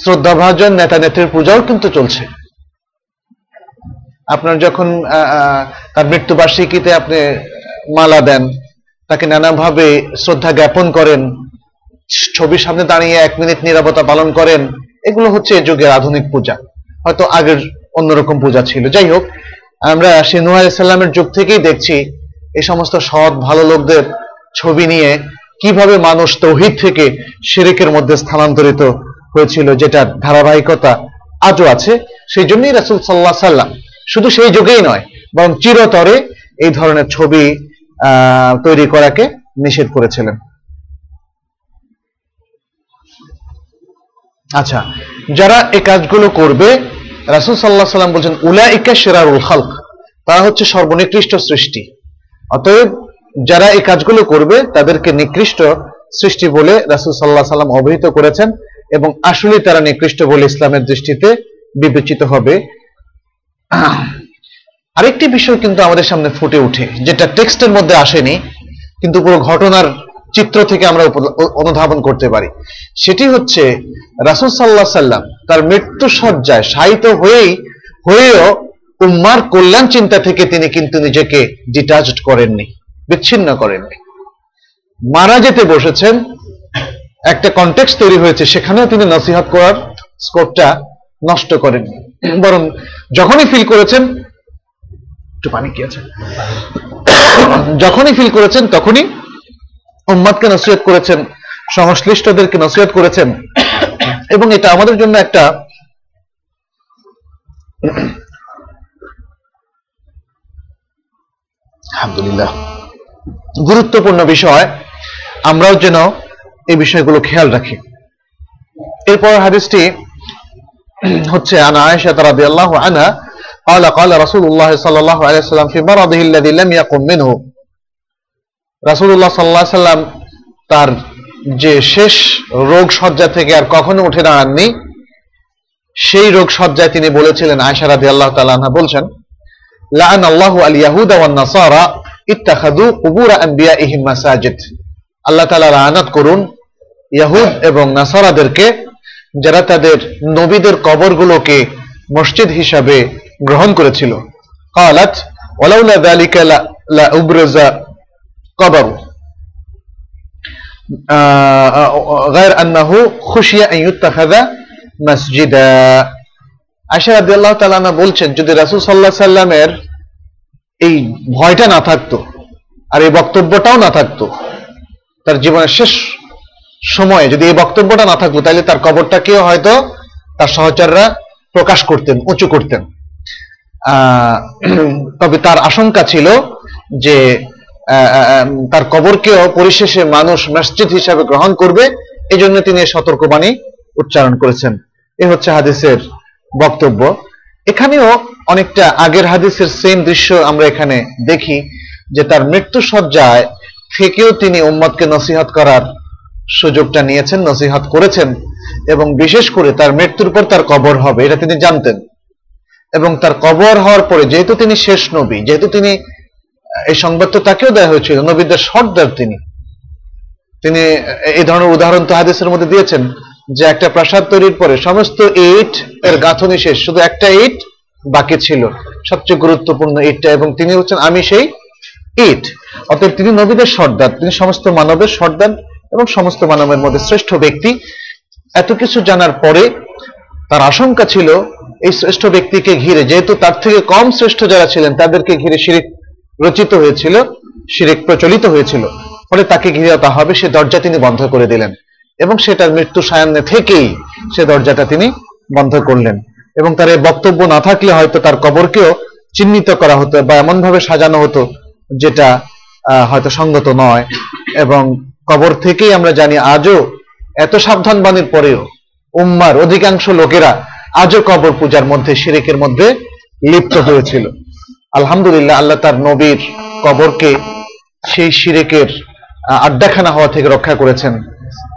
শ্রদ্ধাভাজন নেতা নেত্রীর পূজাও কিন্তু চলছে। আপনার যখন তার মৃত্যুবার্ষিকীতে আপনি মালা দেন, তাকে নানাভাবে শ্রদ্ধা জ্ঞাপন করেন, ছবির সামনে দাঁড়িয়ে এক মিনিট নিরাপত্তা পালন করেন, এগুলো হচ্ছে এ যুগের আধুনিক পূজা। হয়তো আগের অন্যরকম পূজা ছিল। যাই হোক, আমরা সে নুহ আলাইসাল্লামের যুগ থেকেই দেখছি এই সমস্ত সৎ, ভালো লোকদের ছবি নিয়ে কীভাবে মানুষ তৌহিদ থেকে শিরিকের মধ্যে স্থানান্তরিত হয়েছিল, যেটার ধারাবাহিকতা আজও আছে, সেই জন্যই রাসুল সাল্লাহ সাল্লাম শুধু সেই যুগেই নয়, বরং চিরতরে এই ধরনের ছবি তৈরি করাকে নিষেধ করেছিলেন। আচ্ছা যারা এই কাজগুলো করবে, রাসুল সাল্লাহ সাল্লাম বলছেন, উলাইকা শেরারুল খালক, তারা হচ্ছে সর্বনিকৃষ্ট সৃষ্টি। অতএব যারা এই কাজগুলো করবে, তাদেরকে নিকৃষ্ট সৃষ্টি বলে রাসুল সাল্লাহ সাল্লাম অবহিত করেছেন এবং আসলে তারা নিকৃষ্ট বলে ইসলামের দৃষ্টিতে বিবেচিত হবে। আরেকটি বিষয় কিন্তু আমাদের সামনে ফুটে ওঠে, যেটা টেক্সটের মধ্যে আসেনি, কিন্তু পুরো ঘটনার চিত্র থেকে আমরা অনুধাবন করতে পারি। সেটি হচ্ছে রাসুল সাল্লাহ সাল্লাম তার মৃত্যু সজ্জায় শায়িত হয়েই, হয়েও উম্মার কল্যাণ চিন্তা থেকে তিনি কিন্তু নিজেকে ডিটাচড করেননি। বিচ্ছিন্ন করেননি। মারা যেতে বসেছেন, একটা কন্টেক্স তৈরি হয়েছে, সেখানেও তিনি নসিহত করার স্কোপটা নষ্ট করেননি। বরং যখনই ফিল করেছেন, একটু পানি কি আছে? যখনই ফিল করেছেন, তখনই উম্মাদকে নসিহত করেছেন, সংশ্লিষ্টদেরকে নসিহত করেছেন। এবং এটা আমাদের জন্য একটা আলহামদুলিল্লাহ। গুরুত্বপূর্ণ বিষয় আমরাও যেন এই বিষয়গুলো খেয়াল রাখি এরপর হাদিসটি হচ্ছে আনা আয়েশা রাদিয়াল্লাহু আনহা قال قال رسول الله صلى الله عليه وسلم في مرضه الذي لم يقم منه রাসূলুল্লাহ সাল্লাল্লাহু আলাইহি সাল্লাম তার যে শেষ রোগ সজ্জা থেকে আর কখনো উঠে দাঁড়াননি সেই রোগ সজ্জায় তিনি বলেছিলেন আয়েশা রাদিয়াল্লাহু তাআলা আনহা বলছেন লাআন আল্লাহু আল ইয়াহুদা ওয়ান নাসারা ইত্তাখাযু কুবুর আনবিয়াইহিম মাসাজিদ আল্লাহ তাআলা লানাত করুন ইয়াহুদ এবং নাসারাদেরকে যারা তাদের নবীদের কবরগুলোকে মসজিদ হিসাবে গ্রহণ করেছিল قالت ولولا ذلك لا لا ابرز قبر غير انه خشي ان يتخذ مسجدا আয়েশা রাদিয়াল্লাহু তাআলা আনহা বলছেন যদি রাসূল সাল্লাল্লাহু আলাইহি সাল্লামের এই ভয়টা না থাকতো, আর এই বক্তব্যটাও না থাকতো, তার জীবনের শেষ সময়ে যদি এই বক্তব্যটা না থাকতো, তাহলে তার কবরটাকেও হয়তো তার সহচররা প্রকাশ করতেন, উঁচু করতেন। তবে তার আশঙ্কা ছিল যে তার কবরকেও পরিশেষে মানুষ মসজিদ হিসাবে গ্রহণ করবে এই জন্য তিনি সতর্কবাণী উচ্চারণ করেছেন। এ হচ্ছে হাদিসের বক্তব্য। এখানেও অনেকটা আগের হাদিসের সেম দৃশ্য আমরা এখানে দেখি, যে তার মৃত্যু সজ্জায় থেকেও তিনি উম্মতকে নসিহত করার সুযোগটা নিয়েছেন, নসিহত করেছেন, এবং বিশেষ করে তার মৃত্যুর পর তার কবর হবে, এটা তিনি জানতেন। এবং তার কবর হওয়ার পরে যেহেতু তিনি শেষ নবী, যেহেতু তিনি, এই সংবাদ তো তাকেও দেওয়া হয়েছিল, নবীদের সর্দার তিনি। তিনি এই ধরনের উদাহরণ তো হাদিসের মধ্যে দিয়েছেন, যে একটা প্রাসাদ তৈরির পরে সমস্ত ইট এর গাঁথনি শেষ, শুধু একটা ইট বাকি ছিল। সবচেয়ে গুরুত্বপূর্ণ ইটটা এবং তিনি হচ্ছেন, আমি সেই ইট। অতএব তিনি নবীদের সর্দার, তিনি সমস্ত মানবের সর্দার এবং সমস্ত মানবের মধ্যে শ্রেষ্ঠ ব্যক্তি। এত কিছু জানার পরে তার আশঙ্কা ছিল, এই শ্রেষ্ঠ ব্যক্তিকে ঘিরে, যেহেতু তার থেকে কম শ্রেষ্ঠ যারা ছিলেন, তাদেরকে ঘিরে শিরিক রচিত হয়েছিল, শিরিক প্রচলিত হয়েছিল। ফলে তাকে ঘিরে তা হবে, সে দরজা তিনি বন্ধ করে দিলেন। এবং সেটার মৃত্যু সায়ান্নে থেকেই সে দরজাটা তিনি বন্ধ করলেন। এবং তার এই বক্তব্য না থাকলে হয়তো তার কবরকেও চিহ্নিত করা হতো বা এমন ভাবে সাজানো হতো যেটা হয়তো সঙ্গত নয়। এবং কবর থেকেই আমরা জানি আজও এত সাবধান বাণীর পরেও উম্মার অধিকাংশ লোকেরা আজও কবর পূজার মধ্যে, শিরিকের মধ্যে লিপ্ত হয়েছিল। আলহামদুলিল্লাহ, আল্লাহ তার নবীর কবরকে সেই শিরেকের আড্ডাখানা হওয়া থেকে রক্ষা করেছেন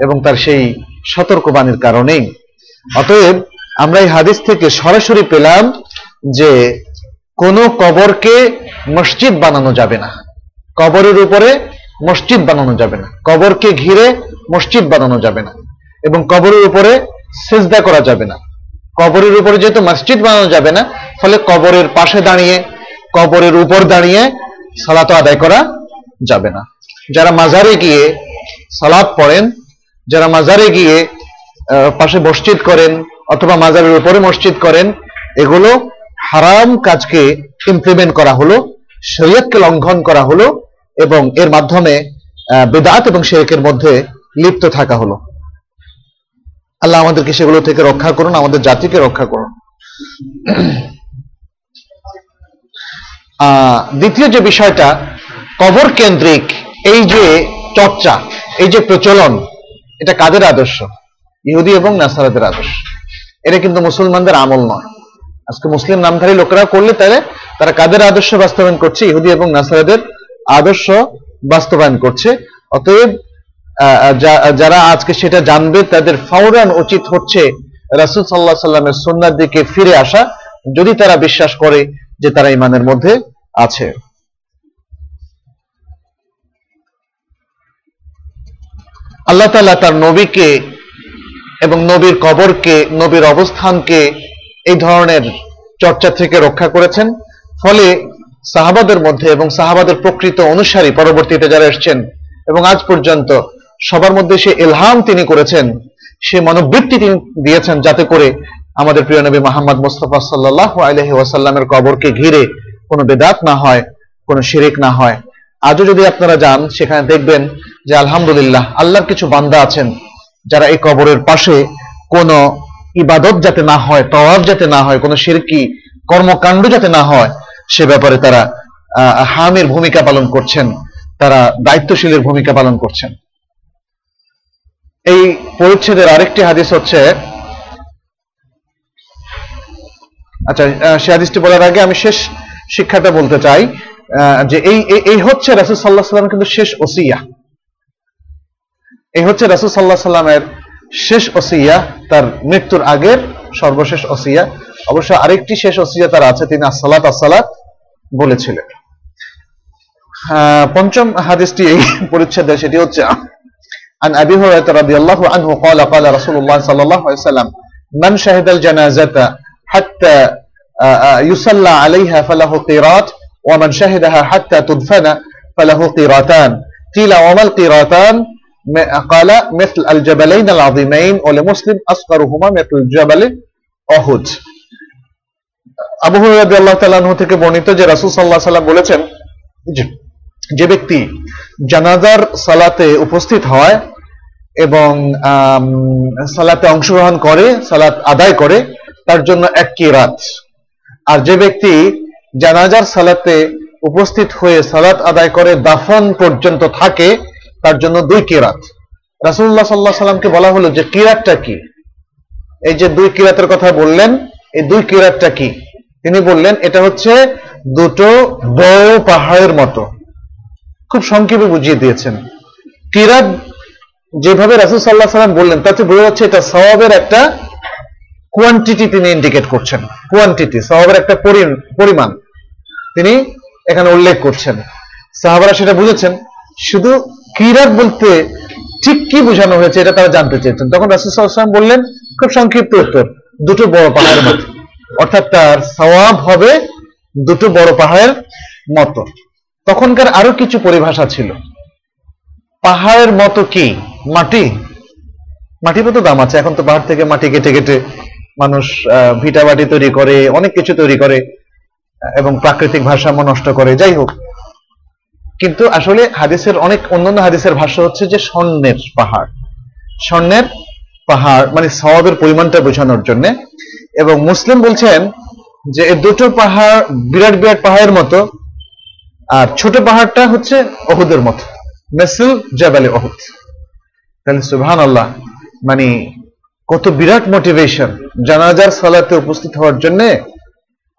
এবং তার সেই সতর্কবাণীর কারণেই। অতএব আমরা এই হাদিস থেকে সরাসরি পেলাম যে কোন কবরকে মসজিদ বানানো যাবে না। কবরের উপরে মসজিদ বানানো যাবে না। কবরকে ঘিরে মসজিদ বানানো যাবে না। এবং কবরের উপরে সেজদা করা যাবে না। কবরের উপরে যেহেতু মসজিদ বানানো যাবে না, ফলে কবরের পাশে দাঁড়িয়ে, কবরের উপর দাঁড়িয়ে সালাত আদায় করা যাবে না। যারা মাজারে গিয়ে সালাত পড়েন, যারা মাজারে গিয়ে পাশে মসজিদ করেন অথবা মাজারের উপরে মসজিদ করেন, এগুলো হারাম কাজকে ইমপ্লিমেন্ট করা হলো, শরীয়তকে লঙ্ঘন করা হলো, এবং এর মাধ্যমে বেদাত এবং শেরেকের মধ্যে লিপ্ত থাকা হলো। আল্লাহ আমাদেরকে সেগুলো থেকে রক্ষা করুন, আমাদের জাতিকে রক্ষা করুন। দ্বিতীয় যে বিষয়টা, কবর কেন্দ্রিক, এই যে চর্চা, এই যে প্রচলন, এটা কাদের আদর্শ? ইহুদি এবং নাসারাদের আদর্শ। এটা কিন্তু মুসলমানদের আমল নয়। আজকে মুসলিম নামধারী লোকেরা করলে তাহলে তারা কাদের আদর্শ বাস্তবায়ন করছে? ইহুদি এবং নাসারাদের আদর্শ বাস্তবায়ন করছে। অতএব যারা আজকে সেটা জানবে, তাদের ফাউরান উচিত হচ্ছে রাসুল সাল্লাহ সাল্লামের সন্ন্যার দিকে ফিরে আসা, যদি তারা বিশ্বাস করে যে তারা ইমানের মধ্যে আছে। আল্লাহ তাআলা তার নবীকে এবং নবীর কবরকে, নবীর অবস্থানকে এই ধরনের চর্চা থেকে রক্ষা করেছেন। ফলে সাহাবাদের মধ্যে এবং সাহাবাদের প্রকৃত অনুসারী পরবর্তীতে যারা এসছেন এবং আজ পর্যন্ত সবার মধ্যে সে এলহাম তিনি করেছেন, সে মনোবৃত্তি তিনি দিয়েছেন যাতে করে আমাদের প্রিয় নবী মোহাম্মদ মুস্তফা সাল্লাহ আলহি ওয়াসাল্লামের কবরকে ঘিরে কোনো বেদাত না হয়, কোনো শিরিক না হয়। আজও যদি আপনারা যান, সেখানে দেখবেন যে আলহামদুলিল্লাহ, আল্লাহর কিছু বান্দা আছেন। যারা এই কবরের পাশে কোনো ইবাদত যাতে না হয়, তওয়াফ যাতে না হয়, কোনো শিরকি কর্মকাণ্ড যাতে না হয়, সে ব্যাপারে তারা হামের ভূমিকা পালন করছেন, তারা দায়িত্বশীলের ভূমিকা পালন করছেন। এই পরিচ্ছেদের আরেকটি হাদিস হচ্ছে আচ্ছা সে হাদিসটি বলার আগে আমি শেষ শিক্ষাটা বলতে চাই যে এই- এই হচ্ছে রাসুল সাল্লাহ সাল্লাম কিন্তু শেষ ওসিয়া। এই হচ্ছে রাসুল সাল্লাহ সাল্লামের শেষ ওসিয়া তার মৃত্যুর আগের সর্বশেষ ওসিয়া অবশ্য আরেকটি শেষ ওসিয়া তার আছে তিনি আসসালাত আসসালাত বলেছিলেন আহ, পঞ্চম হাদিসটি এই পরিচ্ছেদে সেটি হচ্ছে عن أبي هريرة رضي الله عنه قال قال رسول الله صلى الله عليه وسلم من شهد الجنازة حتى آه، آه، يصلى عليها فله قيراط ومن شهدها حتى تدفن فله قيراتان قيل وما القيراتان م- قال مثل الجبلين العظيمين ولمسلم أصغرهما مثل جبل أحد আবু হুরায়রা রাদিয়াল্লাহু তাআলা আনহু থেকে বর্ণিত যে রাসূল সাল্লাল্লাহু আলাইহি ওয়াসাল্লাম বলেছেন যে- যে ব্যক্তি জানাজার সালাতে উপস্থিত হয় এবং আম, সালাতে অংশগ্রহণ করে সালাত আদায় করে তার জন্য এক কিরাত আর যে ব্যক্তি জানাজার সালাতে উপস্থিত হয়ে সালাত আদায় করে দাফন পর্যন্ত থাকে তার জন্য দুই কিরাত। রাসূলুল্লাহ সাল্লাল্লাহু আলাইহি সাল্লামকে বলা হলো যে, কিরাতটা কি? এই যে দুই কিরাতের কথা বললেন, এই দুই কিরাতটা কি? তিনি বললেন, এটা হচ্ছে দুটো বড় পাহাড়ের মতো। খুব সংক্ষেপে বুঝিয়ে দিয়েছেন। কিরাত যেভাবে রাসুল সাল্লাহ সাল্লাম বললেন, তাতে বোঝা যাচ্ছে এটা সওয়াবের একটা কোয়ান্টিটি তিনি ইন্ডিকেট করছেন। কোয়ান্টিটি সওয়াবের একটা পরি- পরিমাণ তিনি এখানে উল্লেখ করছেন। সাহাবারা সেটা বুঝেছেন। শুধু কিরাত বলতে ঠিক কি বোঝানো হয়েছে এটা তারা জানতে চেয়েছেন। তখন রাসুল বললেন, খুব সংক্ষিপ্ত উত্তর, দুটো বড় পাহাড়ের মতো। অর্থাৎ তার সওয়াব হবে দুটো বড় পাহাড়ের মতো। তখনকার আরও কিছু পরিভাষা ছিল। পাহাড়ের মতো কি? মাটি? মাটিরও তো দাম আছে, এখন তো পাহাড় থেকে মাটি কেটে কেটে মানুষ ভিটা বাটি তৈরি করে, অনেক কিছু তৈরি করে, এবং প্রাকৃতিক ভারসাম্য নষ্ট করে। যাই হোক কিন্তু আসলে হাদিসের অনেক অন্যান্য হাদিসের ভাষ্য হচ্ছে যে স্বর্ণের পাহাড়। স্বর্ণের পাহাড় মানে সওয়াবের পরিমাণটা বোঝানোর জন্য। এবং মুসলিম বলছেন যে এই দুটো পাহাড় বিরাট বিরাট পাহাড়ের মতো, আর ছোট পাহাড়টা হচ্ছে অহুদের মতো। মেসিল জাবালে অহুদ। তাহলে সুবহান আল্লাহ মানে কত বিরাট মোটিভেশন জানাজার সালাতে উপস্থিত হওয়ার জন্য।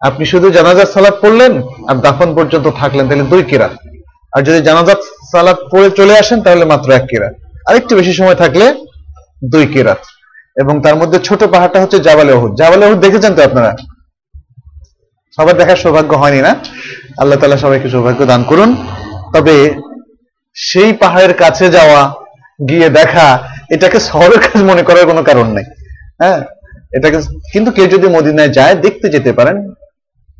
আপনি শুধু জানাজার সালাত পড়লেন, আর দাফন পর্যন্ত থাকলেন, তাহলে দুই কিরাত। আর যদি জানাজার সালাত পড়ে চলে আসেন, তাহলে মাত্র এক কিরাত। আরেকটু বেশি সময় থাকলে দুই কিরাত। এবং তার মধ্যে ছোট পাহাড়টা হচ্ছে জাবালে অহুদ জাবালে অহুদ দেখেছেন তো আপনারা? সবার দেখার সৌভাগ্য হয়নি না? আল্লাহ তালা সবাইকে সৌভাগ্য দান করুন। তবে সেই পাহাড়ের কাছে যাওয়া, গিয়ে দেখা, এটাকে শহরের কাজ মনে করার কোনো কারণ নেই। হ্যাঁ? এটাকে কিন্তু কেউ যদি মদিনায় যায়, দেখতে যেতে পারেন।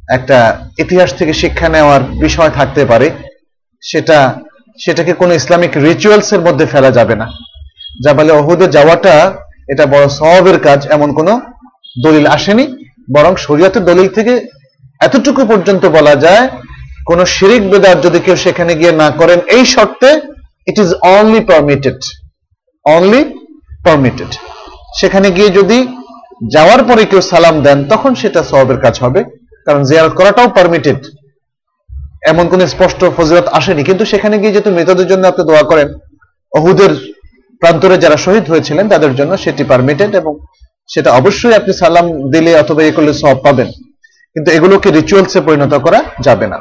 একটা ইতিহাস থেকে শিক্ষা নেওয়ার বিষয় থাকতে পারে। সেটা, সেটাকে কোনো ইসলামিক রিচুয়ালস এর মধ্যে ফেলা যাবে না। জাবালে অহুদে যাওয়াটা এটা বড় সওয়াবের কাজ, এমন কোনো দলিল আসেনি। বরং শরীয়তের দলিল থেকে এতটুকু পর্যন্ত বলা যায়, কোন শিরিক বেদার যদি কেউ সেখানে গিয়ে না করেন, এই শর্তে it is only permitted only permitted সেখানে গিয়ে যদি যাওয়ার পরে কেউ সালাম দেন, তখন সেটা সওয়াবের কাজ হবে। কারণ জিয়ারত করাটাও পারমিটেড এমন কোন স্পষ্ট ফজিলত আসেনি। কিন্তু সেখানে গিয়ে যেহেতু মৃতদের জন্য আপনি দোয়া করেন, অহুদের প্রান্তরে যারা শহীদ হয়েছিলেন তাদের জন্য সেটি পারমিটেড এবং সেটা অবশ্যই আপনি সালাম দিলে অথবা এ করলে সব পাবেন। কিন্তু এগুলোকে রিচুয়ালসে পরিণত করা যাবে না।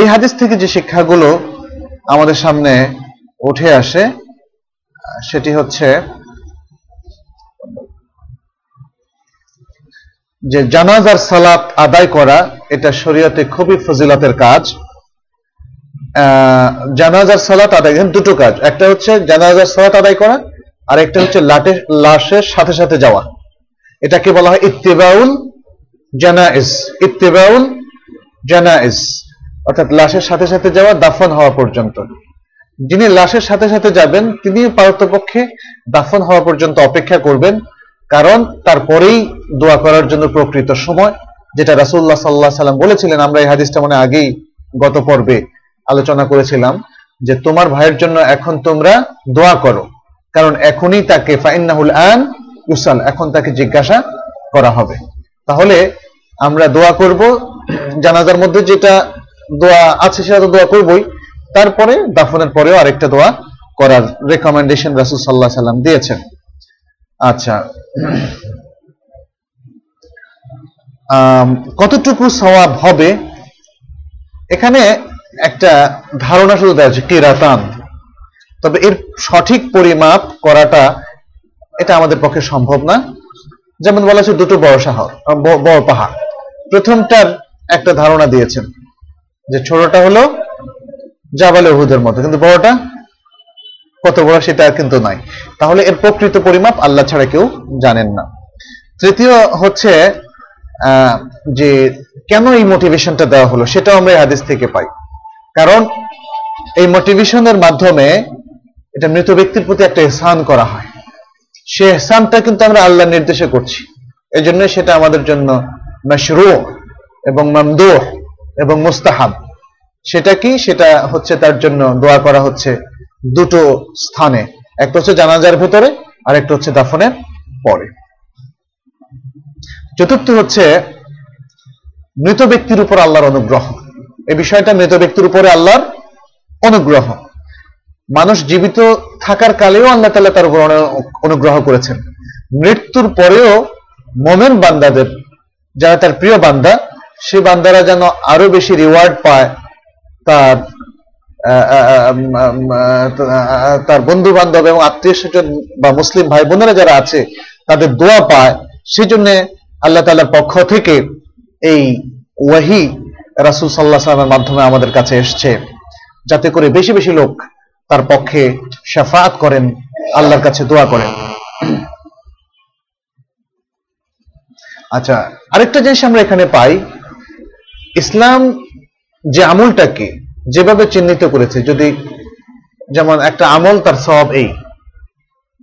এই হাদিস থেকে যে শিক্ষাগুলো আমাদের সামনে উঠে আসে, সেটি হচ্ছে যে জানাজার সালাত আদায় করা, এটা শরীয়তে খুবই ফজিলতের কাজ। জানাজার সালাত আদায় দুটো কাজ। একটা হচ্ছে জানাজার সালাত আদায় করা, আর একটা হচ্ছে লাটে, লাশের সাথে সাথে যাওয়া। এটাকে বলা হয় ইত্তেবাউল জানাইজ ইত্তেবাউল জানাইজ অর্থাৎ লাশের সাথে সাথে যাওয়া দাফন হওয়া পর্যন্ত। যিনি লাশের সাথে সাথে যাবেন তিনি পারতপক্ষে দাফন হওয়া পর্যন্ত অপেক্ষা করবেন। কারণ তারপরেই দোয়া করার জন্য প্রকৃত সময়, যেটা রাসুল্লাহ সাল্লাহ সাল্লাম বলেছিলেন, আমরা এই হাদিসটা মানে আগেই গত পর্বে আলোচনা করেছিলাম, যে তোমার ভাইয়ের জন্য এখন তোমরা দোয়া করো। কারণ এখনই তাকে ফাইন্নাহুল আন ইউসাল, এখন তাকে জিজ্ঞাসা করা হবে। তাহলে আমরা দোয়া করব, জানাজার মধ্যে যেটা দোয়া আছে সেটা তো দোয়া করবই, তারপরে দাফনের পরেও আরেকটা দোয়া করার রেকমেন্ডেশন রাসুল সাল্লাহ সাল্লাম দিয়েছেন। আচ্ছা। কতটুকু সওয়াব হবে? এখানে একটা ধারণা শুধু দেওয়া হচ্ছে, কিরাতান। তবে এর সঠিক পরিমাপ করাটা এটা আমাদের পক্ষে সম্ভব না। যেমন বলা হচ্ছে, দুটো বড় শহর বড় পাহাড়। প্রথমটার একটা ধারণা দিয়েছেন যে ছোটটা হলো জাবালে উহুদের মতো, কিন্তু বড়টা কত বড় সেটা কিন্তু নাই তাহলে এর প্রকৃত পরিমাপ আল্লাহ ছাড়া কেউ জানেন না। তৃতীয় হচ্ছে যে কেন এই মোটিভেশনটা দেওয়া হলো, সেটাও আমরা হাদিস থেকে পাই। কারণ এই মোটিভেশনের মাধ্যমে এটা মৃত ব্যক্তির প্রতি একটা এহসান করা হয়। সে এহসানটা কিন্তু আমরা আল্লাহ নির্দেশে করছি। এই জন্য সেটা আমাদের জন্য মশরু এবং মামদুহ এবং মুস্তাহাব সেটা কি? সেটা হচ্ছে তার জন্য দোয়া করা হচ্ছে। দুটো স্থানে। একটা হচ্ছে জানাজার ভেতরে আর একটা হচ্ছে দাফনের পরে। চতুর্থ হচ্ছে মৃত ব্যক্তির উপর আল্লাহর অনুগ্রহ। এই বিষয়টা মৃত ব্যক্তির উপরে আল্লাহর অনুগ্রহ। মানুষ জীবিত থাকার কালেও আল্লাহ তাল্লাহ তার উপর অনুগ্রহ করেছেন। মৃত্যুর পরেও মোমেন বান্দাদের, যারা তার প্রিয় বান্দা, সে বান্দারা যেন আরও বেশি রিওয়ার্ড পায় তার তার বন্ধু বান্ধব এবং আত্মীয় স্বজন বা মুসলিম ভাই বোনেরা যারা আছে, তাদের দোয়া পায়। সেই জন্য আল্লাহ তাল্লার পক্ষ থেকে এই ওয়াহি রাসুল সাল্লাহ সাল্লামের মাধ্যমে আমাদের কাছে এসছে। যাতে করে বেশি বেশি লোক তার পক্ষে সাফাত করেন, আল্লাহর কাছে দোয়া করেন। আচ্ছা আরেকটা জিনিস আমরা এখানে পাই। ইসলাম যে আমলটাকে যেভাবে চিহ্নিত করেছে, যদি যেমন একটা আমল, তার সব এই।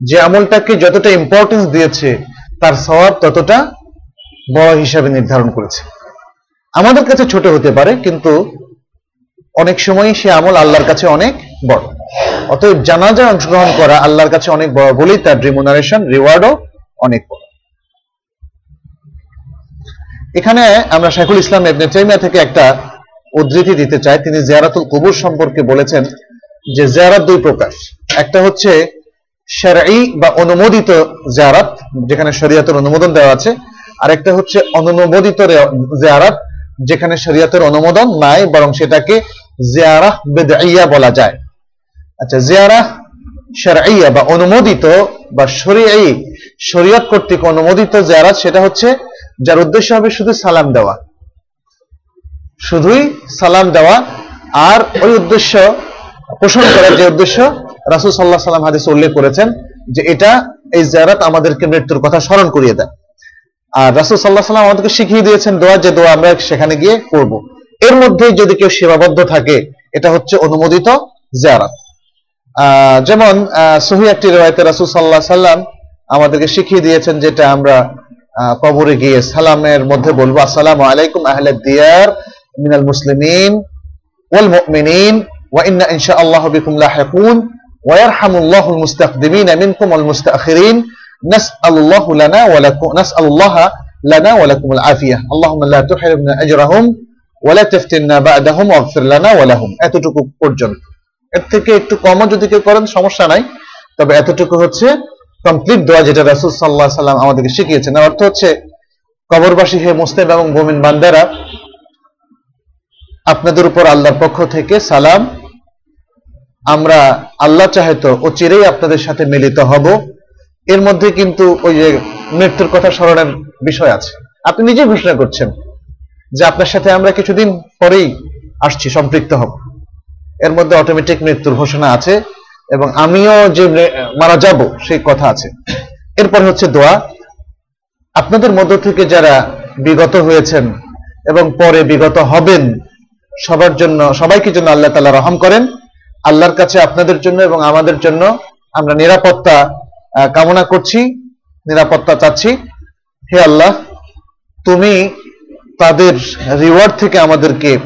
যে আমলটাকে যতটা ইম্পর্টেন্স দিয়েছে, তার স্বভাব ততটা বড় হিসাবে নির্ধারণ করেছে। আমাদের কাছে ছোট হতে পারে, কিন্তু অনেক সময় সে আমল আল্লাহর কাছে অনেক বড়। অতএব জানাজায় অংশগ্রহণ করা আল্লাহর কাছে অনেক বড় বলেই তার রিমুনারেশন রিওয়ার্ডও অনেক বড়। এখানে আমরা শেখুল ইসলাম তাইমিয়া থেকে একটা উদ্ধৃতি দিতে চাই তিনি জিয়ারাতুল কবুর সম্পর্কে বলেছেন যে জিয়ারাত দুই প্রকার। একটা হচ্ছে শারঈ বা অনুমোদিত জিয়ারাত, যেখানে শরীয়তের অনুমোদন দেওয়া আছে আর একটা হচ্ছে অনুমোদিত জিয়ারাত, যেখানে শরীয়তের অনুমোদন নাই, বরং সেটাকে জিয়ারাহ বেদইয়া বলা যায়। আচ্ছা জিয়ারাহ শারঈয়া বা অনুমোদিত বা শরীয়ী শরীয়ত কর্তৃক অনুমোদিত জিয়ারাত, সেটা হচ্ছে যার উদ্দেশ্য হবে শুধু সালাম দেওয়া। শুধুই সালাম দেওয়া আর ওই উদ্দেশ্য, পোষণ করার যে উদ্দেশ্য, রাসুল সাল্লাহ সাল্লাম হাদিস উল্লেখ করেছেন যে এটা এই জিয়ারাত আমাদেরকে মৃত্যুর কথা স্মরণ করিয়ে দেয়। আর রাসুল সাল্লাহ সাল্লাম আমাদেরকে শিখিয়ে দিয়েছেন, দোয়া যে দোয়া আমরা সেখানে গিয়ে করব। এর মধ্যে যদি কেউ সেবাবদ্ধ থাকে, এটা হচ্ছে অনুমোদিত জিয়ারাত। যেমন সহি একটি রেওয়ায়তে রাসুল সাল্লাহ সাল্লাম আমাদেরকে শিখিয়ে দিয়েছেন যেটা আমরা কবরে গিয়ে সালামের মধ্যে বলব, আসসালাম আলাইকুম আহলাদ দিয়ার। মিনাল মুসলিমিন ওয়াল মুমিনিন ওয়া ইন্না ইনশাআল্লাহ বিকুম লাহিকুন ويرحم الله المستقدمين منكم والمستأخرين نسأل الله لنا ولكم نسأل الله لنا ولكم العافية اللهم لا تحرمنا أجرهم ولا تفتنا بعدهم واغفر لنا ولهم এতটুকু পর্যন্ত এর থেকে একটু কমও যদি কেউ করেন সমস্যা নাই তবে এতটুকু হচ্ছে কমপ্লিট দোয়া যেটা রাসুল সাল্লাহ সাল্লাম আমাদেরকে শিখিয়েছেন এর অর্থ হচ্ছে কবরবাসী হে মুসলিম এবং মোমিন বান্দারা আপনাদের উপর আল্লাহর পক্ষ থেকে সালাম। আমরা আল্লাহ চাহেতো ও চিরেই আপনাদের সাথে মিলিত হব। এর মধ্যে কিন্তু ওই যে মৃত্যুর কথা স্মরণের বিষয় আছে। আপনি নিজে ঘোষণা করছেন যে আপনার সাথে আমরা কিছুদিন পরেই আসছি, সম্পৃক্ত হব। এর মধ্যে অটোমেটিক মৃত্যুর ঘোষণা আছে এবং আমিও যে মারা যাব সেই কথা আছে। এরপর হচ্ছে দোয়া। আপনাদের মধ্য থেকে যারা বিগত হয়েছেন এবং পরে বিগত হবেন সবার জন্য, সবাইকে জন্য আল্লাহ তালা রহম করেন। আল্লাহর কাছে আপনাদের জন্য এবং আমাদের জন্য আমরা নিরাপত্তা কামনা করছি, নিরাপত্তা চাচ্ছি। হে আল্লাহ, তুমি তাদের রিওয়ার্ড থেকে আমাদেরকে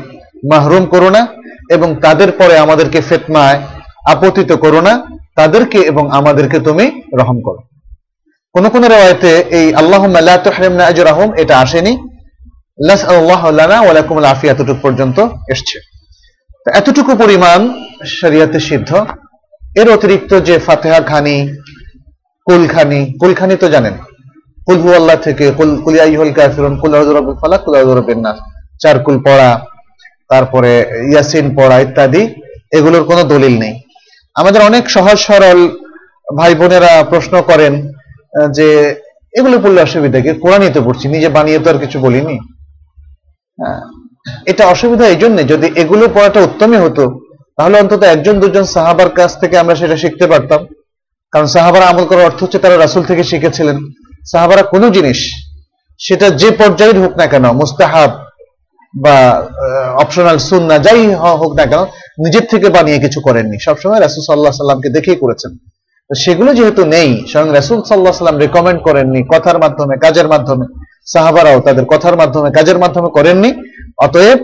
মাহরুম করো না এবং তাদের পরে আমাদেরকে ফেতমায় আপতিত করো না। তাদেরকে এবং আমাদেরকে তুমি রহম করো। কোন কোন রেওয়ায়তে এই আল্লাহ রাহম এটা আসেনি। এতটুকু পর্যন্ত এসছে। এতটুকু পরিমাণ শরিয়াতে সিদ্ধ। এর অতিরিক্ত যে ফাতেহা খানি কুলখানি কুলখানি তো জানেন। কুলহু আল্লাহ থেকে, কুল কুলিয়াইহুল কাফিরুন, কুল ফালাক, কুল নাস। চার কুল পড়া, তারপরে ইয়াসিন পড়া ইত্যাদি, এগুলোর কোনো দলিল নেই। আমাদের অনেক সহজ সরল ভাই বোনেরা প্রশ্ন করেন যে এগুলো পড়লে অসুবিধা কি? কোরআনই তো পড়ছি, নিজে বানিয়ে তো আর কিছু বলিনি। এটা অসুবিধা এই জন্য যদি এগুলো পড়াটা উত্তমই হতো, তাহলে অন্তত একজন, দুজন সাহাবার কাছ থেকে আমরা সেটা শিখতে পারতাম। কারণ সাহাবারা আমল করার অর্থ হচ্ছে তারা রাসুল থেকে শিখেছিলেন। সাহাবারা কোনো জিনিস, সেটা যে পর্যায়ের হোক না কেন, মুস্তাহাব বা অপশনাল সুন্না যাই হোক না কেন, নিজের থেকে বানিয়ে কিছু করেননি। সবসময় রাসুল সাল্লাহ সাল্লামকে দেখেই করেছেন। সেগুলো যেহেতু নেই, স্বয়ং রাসুল সাল্লাহ সাল্লাম রেকমেন্ড করেননি কথার মাধ্যমে, কাজের মাধ্যমে। সাহাবারাও তাদের কথার মাধ্যমে, কাজের মাধ্যমে করেননি। অতএব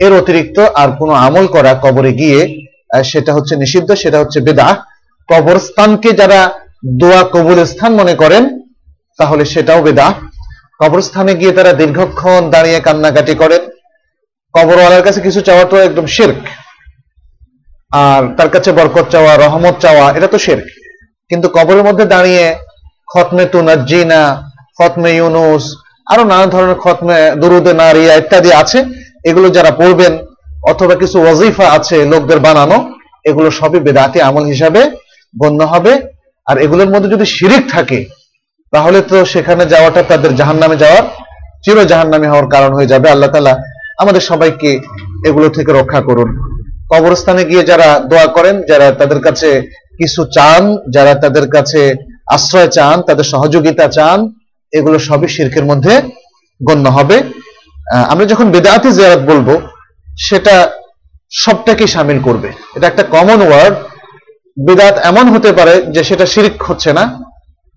এর অতিরিক্ত আর কোনো আমল করা কবরে গিয়ে সেটা হচ্ছে নিষিদ্ধ, সেটা হচ্ছে বেদা কবরস্থানকে যারা দোয়া কবুল স্থান মনে করেন, তাহলে সেটাও বেদা কবরস্থানে গিয়ে তারা দীর্ঘক্ষণ দাঁড়িয়ে কান্নাকাটি করেন। কবরওয়ালার কাছে কিছু চাওয়াটা একদম শেরক। আর তার কাছে বরকত চাওয়া, রহমত চাওয়া, এটা তো শেরক। কিন্তু কবরের মধ্যে দাঁড়িয়ে খতমে তুনাজিনা খতমে ইউনুস, আরও নানা ধরনের খতমে দুরুদে নারিয়া ইত্যাদি আছে, এগুলো যারা পড়বেন অথবা কিছু ওয়াজিফা আছে লোকদের বানানো, এগুলো সবই বেদাতি আমল হিসাবে গণ্য হবে। আর এগুলোর মধ্যে যদি শিরিক থাকে, তাহলে তো সেখানে যাওয়াটা তাদের জাহান নামে যাওয়ার চির জাহান নামে হওয়ার কারণ হয়ে যাবে। আল্লাহ তালা আমাদের সবাইকে এগুলো থেকে রক্ষা করুন। কবরস্থানে গিয়ে যারা দোয়া করেন, যারা তাদের কাছে কিছু চান, যারা তাদের কাছে আশ্রয় চান, তাদের সহযোগিতা চান, এগুলো সবই শির্কের মধ্যে গণ্য হবে। আমরা যখন বেদাতি জিয়ারত বলব, সেটা সবটাকে সামিল করবে। এটা একটা কমন ওয়ার্ড বেদাত এমন হতে পারে যে সেটা শিরিক হচ্ছে না,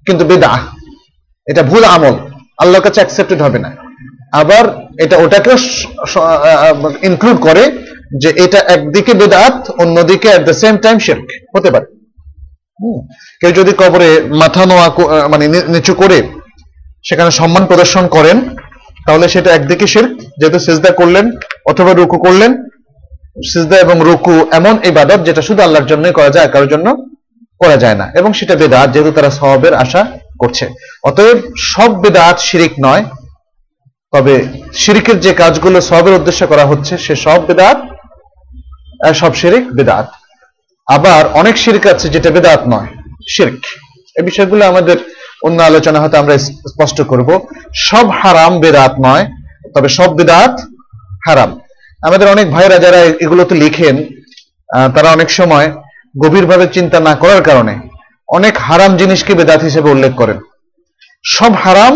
কিন্তু বেদা এটা ভুল আমল। আল্লাহর কাছে অ্যাকসেপ্টেড হবে না। আবার এটা ওটাকেও ইনক্লুড করে যে এটা একদিকে বেদাত অন্যদিকে অ্যাট দ্য সেম টাইম শির্ক। হতে পারে। কেউ যদি কবরে মাথা নোয়া মানে নিচু করে সেখানে সম্মান প্রদর্শন করেন, তাহলে সেটা একদিকে শিরক, যেহেতু সিজদা করলেন অথবা রুকু করলেন, সিজদা এবং রুকু এমন ইবাদত যেটা শুধু আল্লাহর জন্যই করা যায় কারোর জন্য করা যায় না। এবং সেটা বেদাত, যেহেতু তারা সওয়াবের আশা করছে। অতএব সব বেদাত শিরিক নয়, তবে শিরিকের যে কাজগুলো সবের উদ্দেশ্যে করা হচ্ছে, সে সব বেদাত সব শিরিক বেদাত। আবার অনেক শিরিক আছে যেটা বেদাত নয়, শিরক। এই বিষয়গুলো আমাদের অন্য আলোচনা হয়তো আমরা স্পষ্ট করব। সব হারাম বেদাত নয়, তবে সব বেদাত হারাম। আমাদের অনেক ভাইরা যারা এগুলোতে লিখেন তারা অনেক সময় গভীরভাবে চিন্তা না করার কারণে অনেক হারাম জিনিসকে বেদাত হিসেবে উল্লেখ করেন। সব হারাম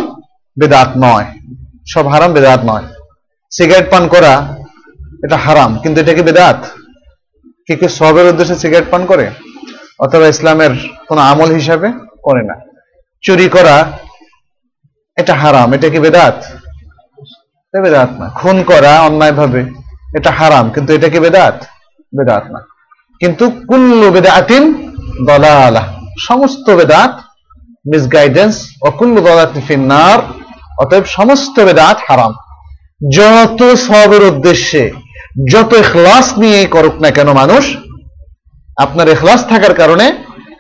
বেদাত নয়, সব হারাম বেদাত নয়। সিগারেট পান করা এটা হারাম, কিন্তু এটা কি বেদাত? কি কেউ সবের উদ্দেশ্যে সিগারেট পান করে অথবা ইসলামের কোন আমল হিসাবে করে না। চুরি করা, এটা হারাম, এটা কি বেদাত? বেদাত না। খুন করা অন্যায়ভাবে, এটা হারাম, কিন্তু এটা কি বেদাত? বেদাত না। কিন্তু কুল্লু বেদাতিন দলালা, সমস্ত বেদাত মিসগাইডেন্স ও কুল্লু দলাত ফিন্নার, অতএব সমস্ত বেদাত হারাম। যত সবের উদ্দেশ্যে যত এখলাস নিয়ে করুক না কেন মানুষ, আপনার এখলাস থাকার কারণে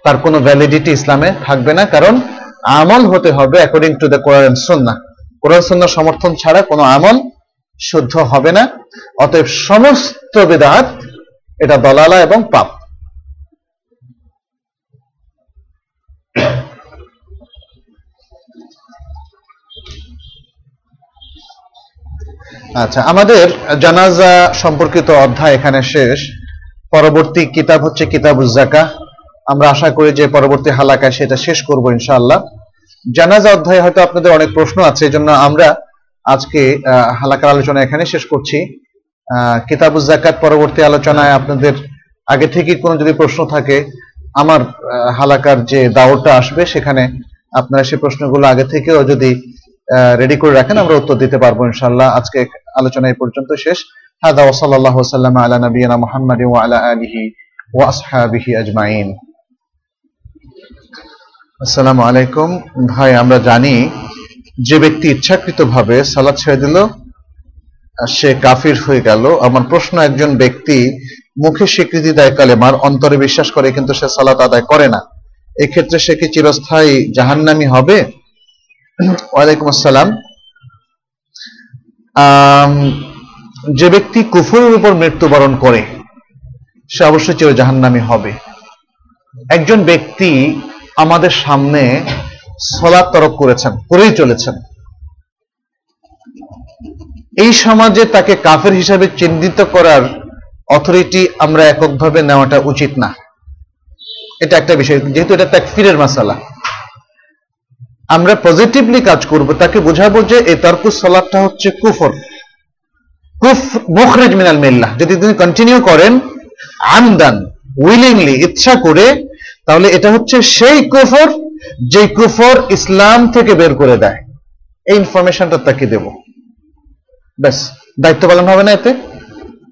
তার কোনো ভ্যালিডিটি ইসলামে থাকবে না, কারণ আমল হতে হবে অ্যাকর্ডিং টু দ্য কোরআন সুন্না কোরআন সুন্না সমর্থন ছাড়া কোনো আমল শুদ্ধ হবে না, অতএব সমস্ত বেদাত এটা দলালা এবং পাপ। আচ্ছা আমাদের জানাজা সম্পর্কিত অধ্যায় এখানে শেষ। পরবর্তী কিতাব হচ্ছে কিতাবুজ জাকা আমরা আশা করি যে পরবর্তী হালাকায় সেটা শেষ করব ইনশাআল্লাহ। জানাজা অধ্যায়ে হয়তো আপনাদের অনেক প্রশ্ন আছে এই জন্য আমরা আজকে হালাকার আলোচনা এখানে শেষ করছি। আহ, কিতাবুজ জাকাত পরবর্তী আলোচনায় আপনাদের আগে থেকে কোনো যদি প্রশ্ন থাকে আমার হালাকার যে দাওরটা আসবে সেখানে আপনারা সেই প্রশ্নগুলো আগে থেকেও যদি রেডি করে রাখেন, আমরা উত্তর দিতে পারব ইনশাআল্লাহ। আজকে আলোচনা এই পর্যন্ত শেষ। হাদা ওসাল্লাহ সাল্লাম আলা নবীনা মুহাম্মদ ওয়া আলা আলিহি ওয়া আসহাবিহি আজমাইন। আসসালামু আলাইকুম। ভাই, আমরা জানি যে ব্যক্তি ইচ্ছাকৃতভাবে সালাদ ছেড়ে দিল সে কাফির হয়ে গেল। আমার প্রশ্ন, একজন ব্যক্তি মুখে স্বীকৃতি দেয় কালেমার অন্তরে বিশ্বাস করে কিন্তু সে সালাত আদায় করে না। এক্ষেত্রে সে কি চিরস্থায়ী জাহান্নামি হবে? ওয়ালাইকুম আসসালাম। যে ব্যক্তি কুফুরের উপর মৃত্যুবরণ করে, সে অবশ্যই চির জাহান্নামি হবে। একজন ব্যক্তি আমাদের সামনে সলাৎ তরক করেছেন, করেই চলেছেন। এই সমাজে তাকে কাফের হিসাবে চিহ্নিত করার অথরিটি আমরা এককভাবে নেওয়াটা উচিত না। এটা একটা বিষয়, যেহেতু এটা তাকফিরের মাসালা। আমরা পজিটিভলি কাজ করব, তাকে বোঝাবো যে এই তর্কুস সালাদটা হচ্ছে কুফর। কুফ মুখরেজ মিনাল মিল্লাহ যদি তিনি কন্টিনিউ করেন, আমদান উইলিংলি ইচ্ছা করে, তাহলে এটা হচ্ছে সেই কুফর যে কুফর ইসলাম থেকে বের করে দেয়। এই ইনফরমেশনটা তাকে দেব। ব্যাস, দায়িত্ব পালন হবে না এতে?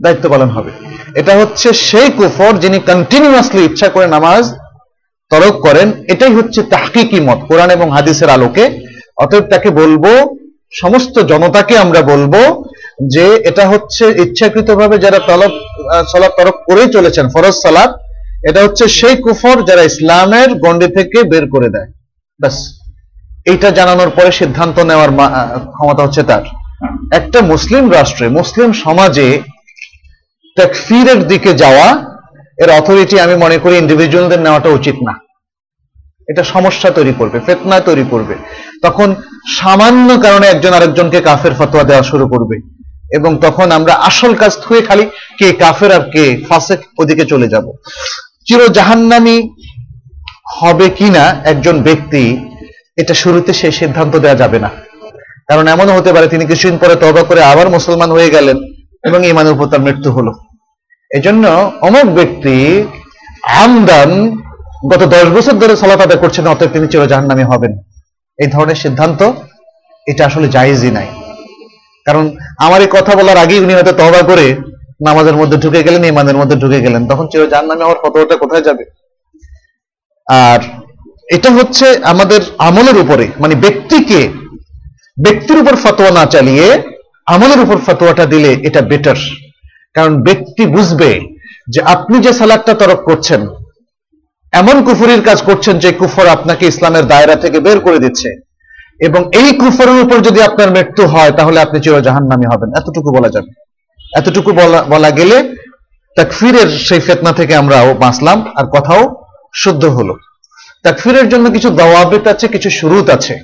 দায়িত্ব পালন হবে। এটা হচ্ছে সেই কুফর যিনি কন্টিনিউয়াসলি ইচ্ছা করে নামাজ তরক করেন, এটাই হচ্ছে তাহকিকি মত, কোরআন এবং হাদিসের আলোকে। অতএব তাকে বলব, সমস্ত জনতাকে আমরা বলব যে এটা হচ্ছে ইচ্ছাকৃতভাবে যারা তলব সালাত তরক করেই চলেছেন, ফরজ সালাত, এটা হচ্ছে সেই কুফর যারা ইসলামের গণ্ডি থেকে বের করে দেয়। ব্যাস। এইটা জানানোর পরে সিদ্ধান্ত নেওয়ার ক্ষমতা হচ্ছে তার। একটা মুসলিম রাষ্ট্রে, মুসলিম সমাজে, তাকফিরের দিকে যাওয়া এর অথরিটি আমি মনে করি ইন্ডিভিজুয়ালদের নেওয়াটা উচিত না। এটা সমস্যা তৈরি করবে, ফেতনা তৈরি করবে। তখন সামান্য কারণে একজন আরেকজনকে কাফের ফতোয়া দেওয়া শুরু করবে এবং তখন আমরা আসল কাজ থুয়ে খালি কে কাফের আর কে ফাসেক ওদিকে চলে যাব। চির জাহান্নামি হবে কিনা একজন ব্যক্তি, এটা শুরুতে সেই সিদ্ধান্ত দেওয়া যাবে না। কারণ এমনও হতে পারে তিনি কিছুদিন পরে তবা করে আবার মুসলমান হয়ে গেলেন এবং ইমানের উপর তার মৃত্যু হলো। এজন্য অমুক ব্যক্তি আমদান গত দশ বছর ধরে সালাত আদায় করছেন, অতএব তিনি চির হবেন। এই ধরনের সিদ্ধান্ত, এটা আসলে জায়েজই নাই। কারণ আমার এই কথা বলার আগেই উনি হয়তো তবা করে নামাজের মধ্যে ঢুকে গেলেন ইমানের মধ্যে ঢুকে গেলেন। তখন চির জাহান্নামী হওয়ার ফতোয়াটা কোথায় যাবে? আর এটা হচ্ছে আমাদের আমলের উপরে মানে ব্যক্তিকে, ব্যক্তির উপর ফতোয়া না চালিয়ে আমলের উপর ফতোয়াটা দিলে এটা বেটার কারণ ব্যক্তি বুঝবে যে আপনি যে সালাদটা তরক করছেন, এমন কুফুরির কাজ করছেন যে কুফর আপনাকে ইসলামের দায়রা থেকে বের করে দিচ্ছে। এবং এই কুফরের উপর যদি আপনার মৃত্যু হয়, তাহলে আপনি চির জাহান্নামী হবেন। এতটুকু বলা যাবে। এতটুকু বলা বলা গেলে তাকফিরের সেই ফেতনা থেকে আমরাও বাঁচলাম, আর কথাও শুদ্ধ হলো। তাকফিরের জন্য কিছু দওয়াবিত আছে, কিছু শুরুত আছে।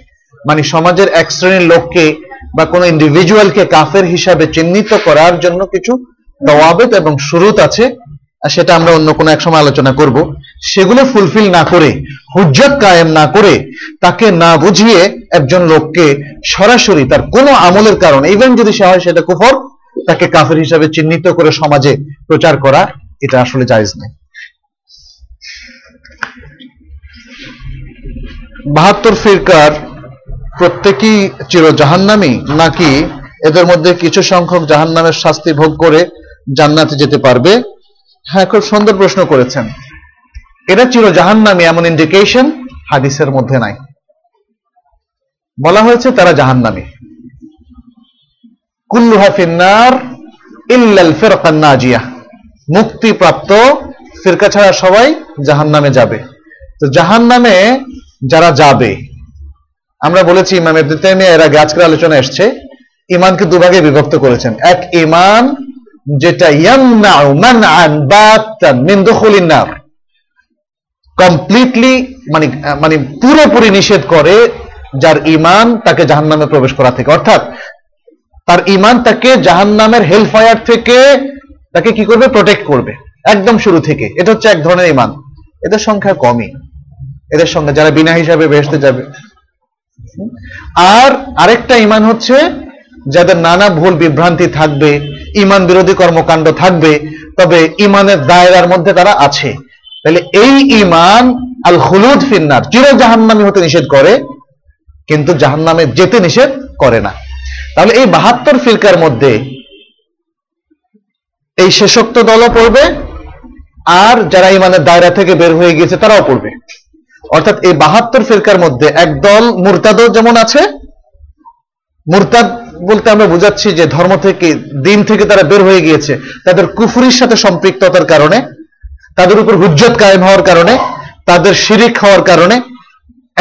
মানে সমাজের এক শ্রেণির লোককে বা কোনো ইন্ডিভিজুয়ালকে কাফের হিসাবে চিহ্নিত করার জন্য কিছু দওয়াবিত এবং শুরুত আছে, সেটা আমরা অন্য কোনো এক সময় আলোচনা করব। সেগুলো ফুলফিল না করে, হুজ্জত কায়েম না করে, তাকে না বুঝিয়ে একজন লোককে সরাসরি তার কোনো আমলের কারণে ইভেন যদি সে হয় সেটা কুফর, তাকে কাফের হিসাবে চিহ্নিত করে সমাজে প্রচার করা, এটা আসলে জায়েজ নেই। বাহাত্তর ফিরকার প্রত্যেকই চির জাহান্নামি নাকি এদের মধ্যে কিছু সংখ্যক জাহান্নামের শাস্তি ভোগ করে জান্নাতে যেতে পারবে? হ্যাঁ খুব সুন্দর প্রশ্ন করেছেন। এরা চির জাহান্নামি, এমন ইন্ডিকেশন হাদিসের মধ্যে নাই। বলা হয়েছে তারা জাহান্নামি। কুল্লুহা ফিন্নার ইল্লাল ফিরকান নাজিয়া। মুক্তিপ্রাপ্ত ফিরকা ছাড়া সবাই জাহান্নামে যাবে। তো জাহান্নামে যারা যাবে, আমরা বলেছি ইমাম এর আগে আজকের আলোচনা এসছে ইমানকে দুভাগে বিভক্ত করেছেন। এক ইমান যেটা ইয়ামনাউ মানআন বাতান মিন দুখুলিন নার। কমপ্লিটলি মানে মানে পুরোপুরি নিষেধ করে যার ইমান তাকে জাহান্নামে প্রবেশ করা থেকে। অর্থাৎ তার ইমান তাকে জাহান্নামের হেল ফায়ার থেকে তাকে কি করবে? প্রোটেক্ট করবে। একদম শুরু থেকে। এটা হচ্ছে এক ধরনের ইমান এদের সংখ্যা কমই। এদের সঙ্গে যারা বিনা হিসাবে বেহেস্তে যাবে। আর আরেকটা ইমান হচ্ছে যাদের নানা ভুল বিভ্রান্তি থাকবে ইমান বিরোধী কর্মকাণ্ড থাকবে, তবে ইমানের দায়রার মধ্যে তারা আছে। তাহলে এই ইমান আল হলুদ ফিন্নার চির জাহান্নামি হতে নিষেধ করে, কিন্তু জাহান্নামে যেতে নিষেধ করে না। তাহলে এই বাহাত্তর ফিরকার মধ্যে এই শেষোক্ত দলও পড়বে, আর যারা ইমানের দায়রা থেকে বের হয়ে গিয়েছে তারাও পড়বে। অর্থাৎ এই বাহাত্তর ফিরকার মধ্যে একদল মুরতাদও যেমন আছে, মুরতাদ বলতে আমরা বুঝাচ্ছি যে ধর্ম থেকে, দিন থেকে তারা বের হয়ে গিয়েছে। তাদের কুফুরির সাথে সম্পৃক্ততার কারণে, তাদের উপর হুজ্জত কায়েম হওয়ার কারণে, তাদের শিরিক হওয়ার কারণে।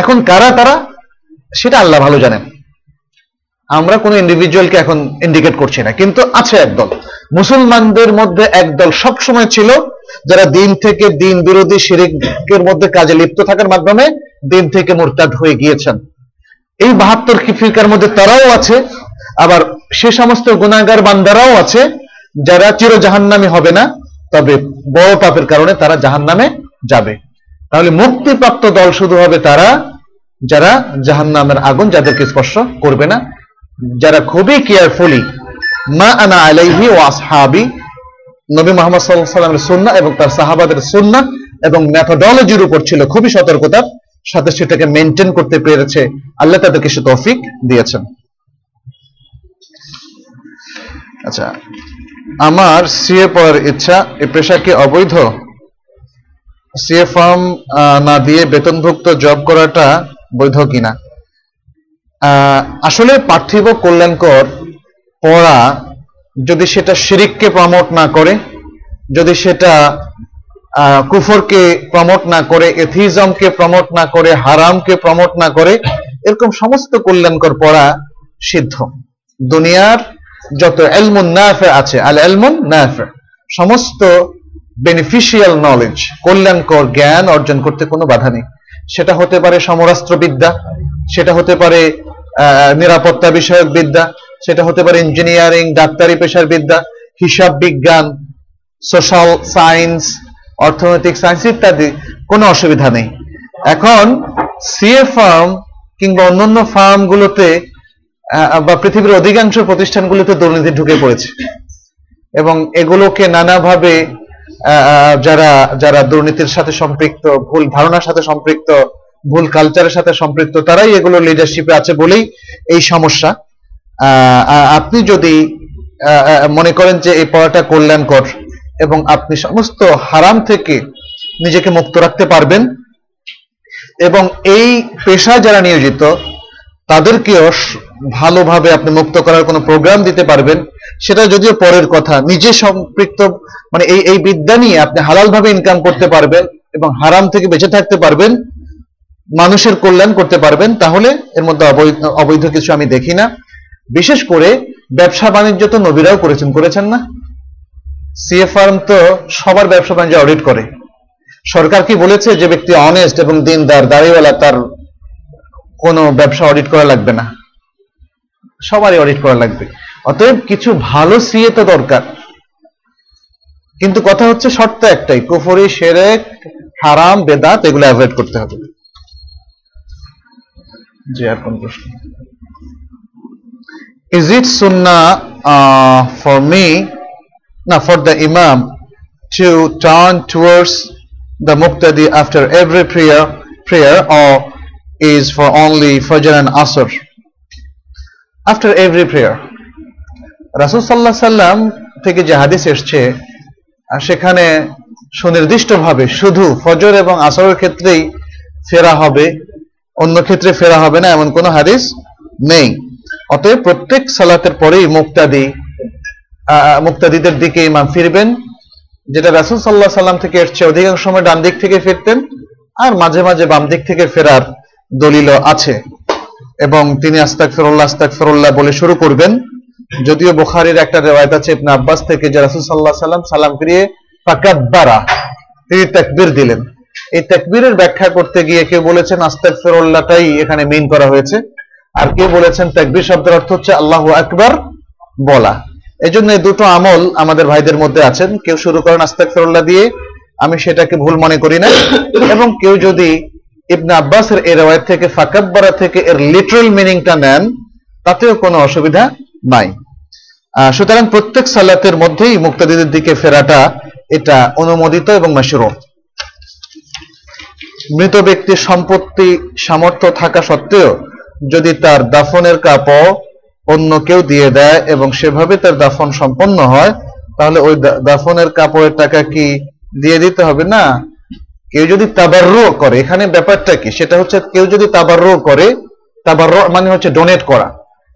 এখন কারা তারা, সেটা আল্লাহ ভালো জানেন। আমরা কোনো ইন্ডিভিজুয়ালকে এখন ইন্ডিকেট করছি না, কিন্তু আছে একদল। মুসলমানদের মধ্যে একদল সবসময় ছিল, যারা দিন থেকে দিন বিরোধী শিরিকের মধ্যে কাজে লিপ্ত থাকার মাধ্যমে দিন থেকে মোরতাদ হয়ে গিয়েছেন। এই বাহাত্তর ফিরকার মধ্যে তারাও আছে আবার সে সমস্ত গুণাগার বান্দারাও আছে, যারা চির জাহান্নামি হবে না, তবে বড় পাপের কারণে তারা জাহান্নামে যাবে। তাহলে মুক্তিপ্রাপ্ত দল শুধু হবে তারা, যারা জাহান্নামের আগুন যাদেরকে স্পর্শ করবে না। যারা খুবই কেয়ারফুলি মা আনা আলাইহি ও আসহাবি, নবী মোহাম্মদ সাল্লাহ সাল্লামের সুন্না এবং তার সাহাবাদের সুন্না এবং ম্যাথোডলজির উপর ছিল খুবই সতর্কতার, সাথে সেটাকে মেনটেন করতে পেরেছে, আল্লাহ তাদেরকে সে তৌফিক দিয়েছেন। আচ্ছা। আমার সিএ পড়ার ইচ্ছা, এ পেশা কি অবৈধ সিএ ফর্ম না দিয়ে বেতনভুক্ত জব করাটা বৈধ কিনা? আসলে পার্থিব কল্যাণকর পড়া যদি সেটা শিরিককে প্রমোট না করে, যদি সেটা কুফরকে প্রমোট না করে এথিজমকে প্রমোট না করে, হারামকে প্রমোট না করে, এরকম সমস্ত কল্যাণকর পড়া সিদ্ধ। দুনিয়ার যত এলমুন নাফে আছে, আল এলমুন নাফে সমস্ত বেনিফিশিয়াল নলেজ কল্যাণকর জ্ঞান অর্জন করতে কোনো বাধা নেই। সেটা হতে পারে সমরাস্ত্রবিদ্যা, সেটা হতে পারে নিরাপত্তা বিষয়ক বিদ্যা, সেটা হতে পারে ইঞ্জিনিয়ারিং ডাক্তারি পেশার বিদ্যা, হিসাব বিজ্ঞান সোশ্যাল সায়েন্স অর্থনৈতিক সায়েন্স ইত্যাদি, কোনো অসুবিধা নেই। এখন সিএ ফার্ম কিংবা অন্যান্য ফার্মগুলোতে বা পৃথিবীর অধিকাংশ প্রতিষ্ঠানগুলোতে দুর্নীতি ঢুকে পড়েছে। এবং এগুলোকে নানাভাবে যারা যারা দুর্নীতির সাথে সম্পৃক্ত, ভুল ধারণার সাথে সম্পৃক্ত, ভুল কালচারের সাথে সম্পৃক্ত, তারাই এগুলো লিডারশিপে আছে বলেই এই সমস্যা। আপনি যদি মনে করেন যে এই পড়াটা কল্যাণকর এবং আপনি সমস্ত হারাম থেকে নিজেকে মুক্ত রাখতে পারবেন, এবং এই পেশায় যারা নিয়োজিত, তাদেরকেও ভালোভাবে আপনি মুক্ত করার কোনো প্রোগ্রাম দিতে পারবেন, সেটা যদিও পরের কথা, নিজে সম্পৃক্ত মানে এই এই বিদ্যা নিয়ে আপনি হালালভাবে ইনকাম করতে পারবেন এবং হারাম থেকে বেঁচে থাকতে পারবেন, মানুষের কল্যাণ করতে পারবেন, তাহলে এর মধ্যে অবৈধ কিছু আমি দেখি না। বিশেষ করে ব্যবসা বাণিজ্য তো নবীরাও করেছেন করেছেন না? সিএ ফার্ম তো সবার ব্যবসা বাণিজ্য অডিট করে। সরকার কি বলেছে যে ব্যক্তি অনেস্ট এবং দিনদার, দাড়িওয়ালা, তার কোনো ব্যবসা অডিট করা লাগবে না। সবারই অডিট করা লাগবে অতএব কিছু ভালো সিএ তো দরকার কিন্তু কথা হচ্ছে শর্ত একটাই কুফরি সেরেক হারাম বেদাত এগুলো অ্যাভয়েড করতে হবে জি আর কোন প্রশ্ন it sunnah uh, for me no for the imam to turn towards the muqtadi after every prayer prayer or is for only fajr and asr after every prayer. রাসূল আলাইহি সাল্লাম থেকে যে হাদিস এসছে সেখানে সুনির্দিষ্টভাবে শুধু ফজর এবং আসরের ক্ষেত্রেই ফেরা হবে, অন্য ক্ষেত্রে ফেরা হবে না, এমন কোনো হাদিস নেই। অতএব প্রত্যেক সালাতের পরেই মুক্তাদি মুক্তাদিদের দিকে ইমাম ফিরবেন, যেটা রাসুল সাল্লাহ সাল্লাম থেকে এসছে। অধিকাংশ সময় ডান দিক থেকে ফিরতেন, আর মাঝে মাঝে বাম দিক থেকে ফেরার দলিল আছে। এবং তিনি আস্তাক ফেরুল্লাহ আস্তাক ফেরুল্লাহ বলে শুরু করবেন। যদিও বুখারীর একটা রেওয়ায়ত আছে, ইবনে আব্বাস থেকে যে রাসূল আলাইহি সাল্লাম সালাম ফিরিয়ে ফাকাব্বারা, তিনি তাকবীর দিলেন। এই তাকবীরের ব্যাখ্যা করতে গিয়ে কেউ বলেছেন আস্তাক ফেরুল্লাহটাই এখানে মেইন করা হয়েছে। আর কেউ বলেছেন, তাকবীর শব্দের অর্থ হচ্ছে আল্লাহু আকবার বলা। এই দুটো আমল আমাদের ভাইদের মধ্যে আছেন। কেউ শুরু করেন আস্তাক ফেরুল্লাহ দিয়ে, আমি সেটাকে ভুল মনে করি না। এবং কেউ যদি ইবনে আব্বাসের এই রেওয়ায়ত থেকে, ফাকাব্বারা থেকে এর লিটারাল মিনিংটা নেন, তাতেও কোনো অসুবিধা নাই। সুতরাং প্রত্যেক সালাতের মধ্যেই মুক্তাদিদের দিকে ফেরাটা এটা অনুমোদিত এবং মাসুর মৃত ব্যক্তির সম্পত্তি, সামর্থ্য থাকা সত্ত্বেও যদি তার দাফনের কাপড় অন্য কেউ দিয়ে দেয় এবং সেভাবে তার দাফন সম্পন্ন হয়, তাহলে ওই দাফনের কাপড়ের টাকা কি দিয়ে দিতে হবে? না কেউ যদি তাবার্র করে, এখানে ব্যাপারটা কি? সেটা হচ্ছে কেউ যদি তাবার্র করে তাবার্র মানে হচ্ছে ডোনেট করা।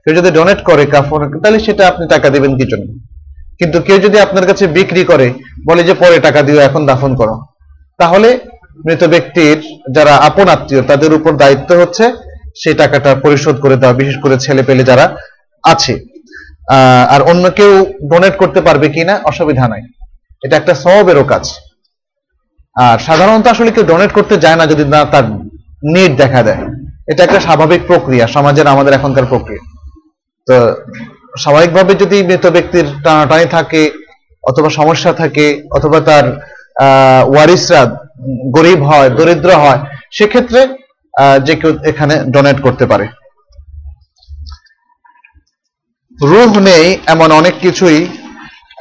কেউ যদি ডোনেট করে কাফন, তাহলে সেটা আপনি টাকা দিবেন কি জন্য? কিন্তু কেউ যদি আপনার কাছে বিক্রি করে, বলে যে পরে টাকা দিও, এখন দাফন করো। তাহলে মৃত ব্যক্তির যারা আপন আত্মীয়, তাদের উপর দায়িত্ব হচ্ছে সেই টাকাটা পরিশোধ করে দেওয়া, বিশেষ করে ছেলে পেলে যারা আছে। আর অন্য কেউ ডোনেট করতে পারবে কিনা, অসুবিধা নাই। এটা একটা সবেরও কাজ। আর সাধারণত আসলে কেউ ডোনেট করতে যায় না যদি না তার নিড দেখা দেয়। এটা একটা স্বাভাবিক প্রক্রিয়া, সমাজের আমাদের এখনকার প্রক্রিয়া। তো স্বাভাবিকভাবে যদি মৃত ব্যক্তির টানাটানি থাকে, অথবা সমস্যা থাকে, অথবা তার ওয়ারিসরা গরিব হয়, দরিদ্র হয়, সেক্ষেত্রে যে কেউ এখানে ডোনেট করতে পারে। রুহ নেই, এমন অনেক কিছুই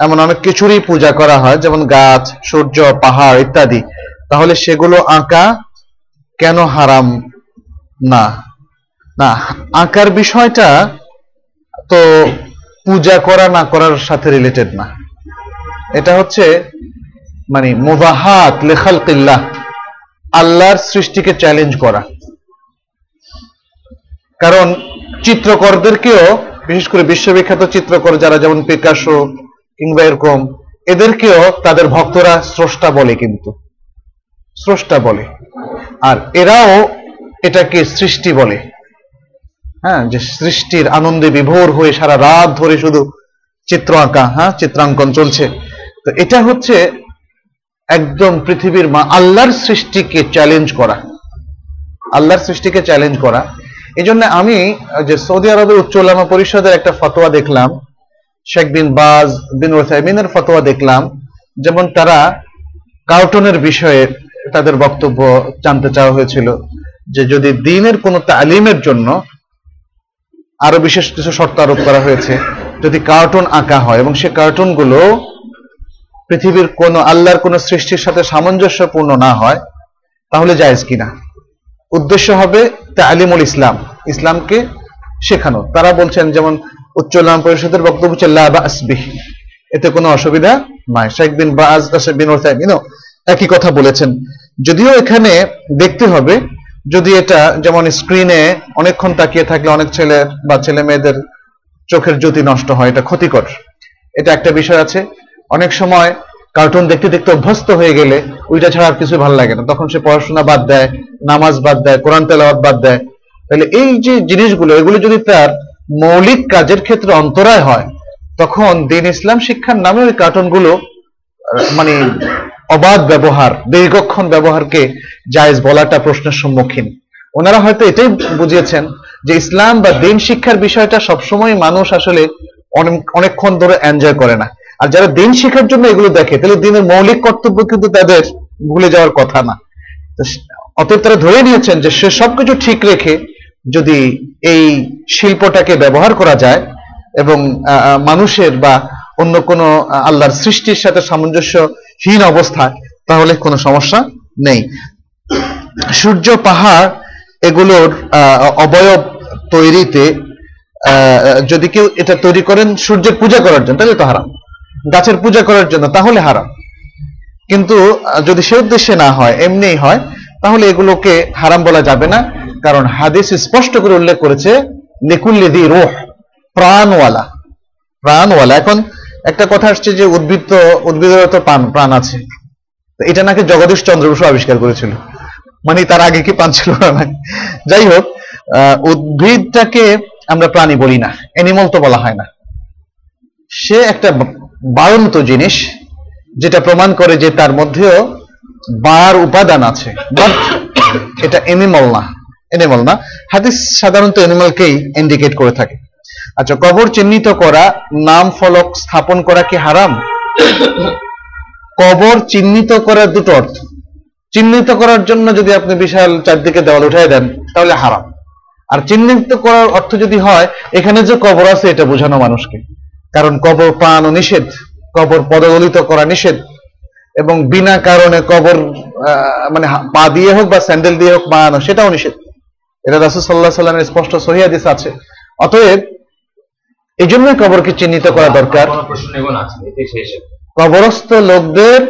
এমন অনেক কিছুরই পূজা করা হয়, যেমন গাছ, সূর্য, পাহাড় ইত্যাদি। তাহলে সেগুলো আঁকা কেন হারাম? না। না, আঁকার বিষয়টা তো পূজা করা, না করার সাথে রিলেটেড না। এটা হচ্ছে মানে মুবাহাত লেখাল কিল্লাহ আল্লাহর সৃষ্টিকে চ্যালেঞ্জ করা। কারণ চিত্রকরদেরকেও, বিশেষ করে বিশ্ববিখ্যাত চিত্রকর যারা, যেমন পিকাসো কিংবা এরকম, এদেরকেও তাদের ভক্তরা স্রষ্টা বলে কিন্তু। স্রষ্টা বলে। আর এরাও এটাকে সৃষ্টি বলে। হ্যাঁ যে সৃষ্টির আনন্দে বিভোর হয়ে সারা রাত ধরে শুধু চিত্র আঁকা হ্যাঁ চিত্রাঙ্কন চলছে। তো এটা হচ্ছে একদম পৃথিবীর মা আল্লাহর সৃষ্টিকে চ্যালেঞ্জ করা। আল্লাহর সৃষ্টিকে চ্যালেঞ্জ করা। এই জন্য আমি যে সৌদি আরবের উচ্চ উলামা পরিষদের একটা ফতোয়া দেখলাম। শেখ বিন বাজ, বিন ওসাইমিনের ফতোয়া দেখলাম, যেমন তারা কার্টুনের বিষয়ে তাদের বক্তব্য জানতে চাওয়া হয়েছিল যে যদি দিনের কোনো তালিমের জন্য আরও বিশেষ কিছু শর্ত আরোপ করা হয়েছে, যদি কার্টুন আঁকা হয় এবং সে কার্টুনগুলো পৃথিবীর কোন আল্লাহর কোন সৃষ্টির সাথে সামঞ্জস্যপূর্ণ না হয়, তাহলে জায়েজ কিনা? উদ্দেশ্য হবে তালিমুল ইসলাম, ইসলামকে শেখানো। তারা বলছেন যেমন উচ্চ ইসলাম পরিষদের বক্তব্য হচ্ছে, লা। এতে কোনো অসুবিধা নাই। শেখ বিন শেখ বিন ওসাইমিনও একই কথা বলেছেন। যদিও এখানে দেখতে হবে, যদি এটা যেমন স্ক্রিনে অনেকক্ষণ তাকিয়ে থাকলে অনেক ছেলের বা ছেলে মেয়েদের চোখের জ্যোতি নষ্ট হয়, এটা ক্ষতিকর। এটা একটা বিষয় আছে। অনেক সময় কার্টুন দেখতে দেখতে অভ্যস্ত হয়ে গেলে ওইটা ছাড়া আর কিছু ভালো লাগে না। তখন সে পড়াশোনা বাদ দেয়, নামাজ বাদ দেয়, কোরআন তেলাওয়াত বাদ দেয়। তাহলে এই যে জিনিসগুলো, এগুলো যদি তার মৌলিক কাজের ক্ষেত্রে অন্তরায় হয়, তখন দিন ইসলাম শিক্ষার নামে ওই কার্টুনগুলো মানে অবাধ ব্যবহার, দীর্ঘক্ষণ ব্যবহারকে জায়েজ বলাটা প্রশ্নের সম্মুখীন। ওনারা হয়তো এটাই বুঝিয়েছেন যে ইসলাম বা দিন শিক্ষার বিষয়টা সবসময় মানুষ আসলে অনেক, অনেকক্ষণ ধরে এনজয় করে না। আর যারা দিন শিক্ষার জন্য এগুলো দেখে, তাহলে দিনের মৌলিক কর্তব্য কিন্তু তাদের ভুলে যাওয়ার কথা না। অতএব তারা ধরে নিয়েছেন যে সে সবকিছু ঠিক রেখে যদি এই শিল্পটাকে ব্যবহার করা যায় এবং মানুষের বা অন্য কোনো আল্লাহর সৃষ্টির সাথে সামঞ্জস্যহীন অবস্থা তাহলে কোনো সমস্যা নেই। সূর্য, পাহাড় এগুলোর অবয়ব তৈরিতে যদি কেউ এটা তৈরি করেন সূর্যের পূজা করার জন্য, তাহলে তো হারাম। গাছের পূজা করার জন্য, তাহলে হারাম। কিন্তু যদি সে উদ্দেশ্যে না হয়, এমনিই হয়, তাহলে এগুলোকে হারাম বলা যাবে না। কারণ হাদিস স্পষ্ট করে উল্লেখ করেছে লিকুল্লিদি রোহ প্রাণওয়ালা। প্রাণওয়ালা। এখন একটা কথা আসছে যে উদ্ভিদ তো উদ্ভিদের তো প্রাণ প্রাণ আছে। এটা নাকি জগদীশ চন্দ্র বসু আবিষ্কার করেছিল? মানে তার আগে কি প্রাণ ছিল? না *laughs* যাই হোক উদ্ভিদটাকে আমরা প্রাণী বলি না। অ্যানিমাল তো বলা হয় না। সে একটা বাড়ন্ত জিনিস যেটা প্রমাণ করে যে তার মধ্যেও বার উপাদান আছে। এটা এনিমাল না। এনিমাল না, হাদিস সাধারণত এনিমালকেই ইন্ডিকেট করে থাকে। আচ্ছা কবর চিহ্নিত করা, নাম ফলক স্থাপন করা কি হারাম? কবর চিহ্নিত করার দুটো অর্থ। চিহ্নিত করার জন্য যদি আপনি বিশাল চারদিকে দেওয়াল উঠাই দেন, তাহলে হারাম। আর চিহ্নিত করার অর্থ যদি হয়, এখানে যে কবর আছে, এটা বোঝানো মানুষকে। কারণ কবর পানো নিষেধ, কবর পদদলিত করা নিষেধ, এবং বিনা কারণে কবর মানে পা দিয়ে হোক বা স্যান্ডেল দিয়ে হোক, বানানো, সেটাও নিষেধ। এটা রাসুল সাল্লাহ সাল্লামের স্পষ্ট সহিয়াদিস আছে। অতএব এই জন্যই কবরকে চিহ্নিত করা দরকার। কবরস্থ লোকদের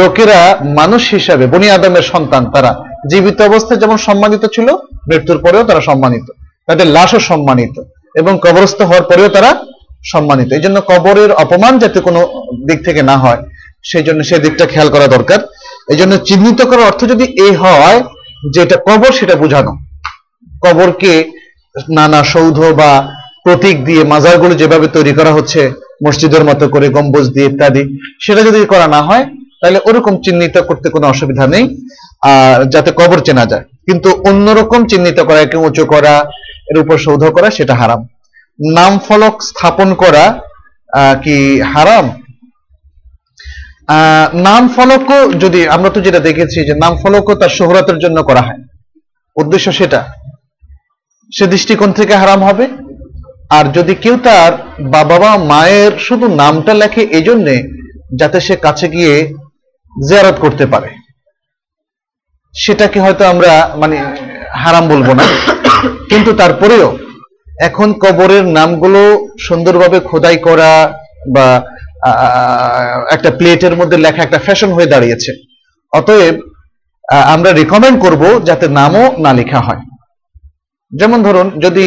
লোকেরা মানুষ হিসাবে বনি আদমের সন্তান তারা জীবিত অবস্থায় যেমন সম্মানিত ছিল মৃত্যুর পরেও তারা সম্মানিত। তাদের লাশও সম্মানিত এবং কবরস্থ হওয়ার পরেও তারা সম্মানিত। এই জন্য কবরের অপমান যাতে কোনো দিক থেকে না হয় সেই জন্য সেই দিকটা খেয়াল করা দরকার। এই জন্য চিহ্নিত করার অর্থ যদি এই হয় যে এটা কবর সেটা বোঝানো। কবরকে নানা সৌধ বা প্রতীক দিয়ে মাজারগুলো যেভাবে তৈরি করা হচ্ছে, মসজিদের মতো করে গম্বুজ দিয়ে ইত্যাদি, সেটা যদি করা না হয়, তাহলে ওরকম চিহ্নিত করতে কোনো অসুবিধা নেই, আর যাতে কবর চেনা যায়। কিন্তু অন্যরকম চিহ্নিত করা, একে উঁচু করা, এর উপর সৌধ করা, সেটা হারাম। নাম ফলক স্থাপন করা কি হারাম? নাম ফলকও যদি, আমরা তো যেটা দেখেছি যে নাম ফলকও তার শোহরতের জন্য করা হয়। উদ্দেশ্য সেটা। সে দৃষ্টিকোণ থেকে হারাম হবে। আর যদি কেউ তার বাবা বা মায়ের শুধু নামটা লেখে এই জন্যে যাতে সে কাছে গিয়ে জিয়ারত করতে পারে। সেটাকে হয়তো আমরা মানে হারাম বলব না। কিন্তু তারপরেও এখন কবরের নামগুলো সুন্দরভাবে খোদাই করা বা একটা প্লেটের মধ্যে লেখা একটা ফ্যাশন হয়ে দাঁড়িয়েছে। অতএব আমরা রেকমেন্ড করব যাতে নামও না লেখা হয়। যেমন ধরুন, যদি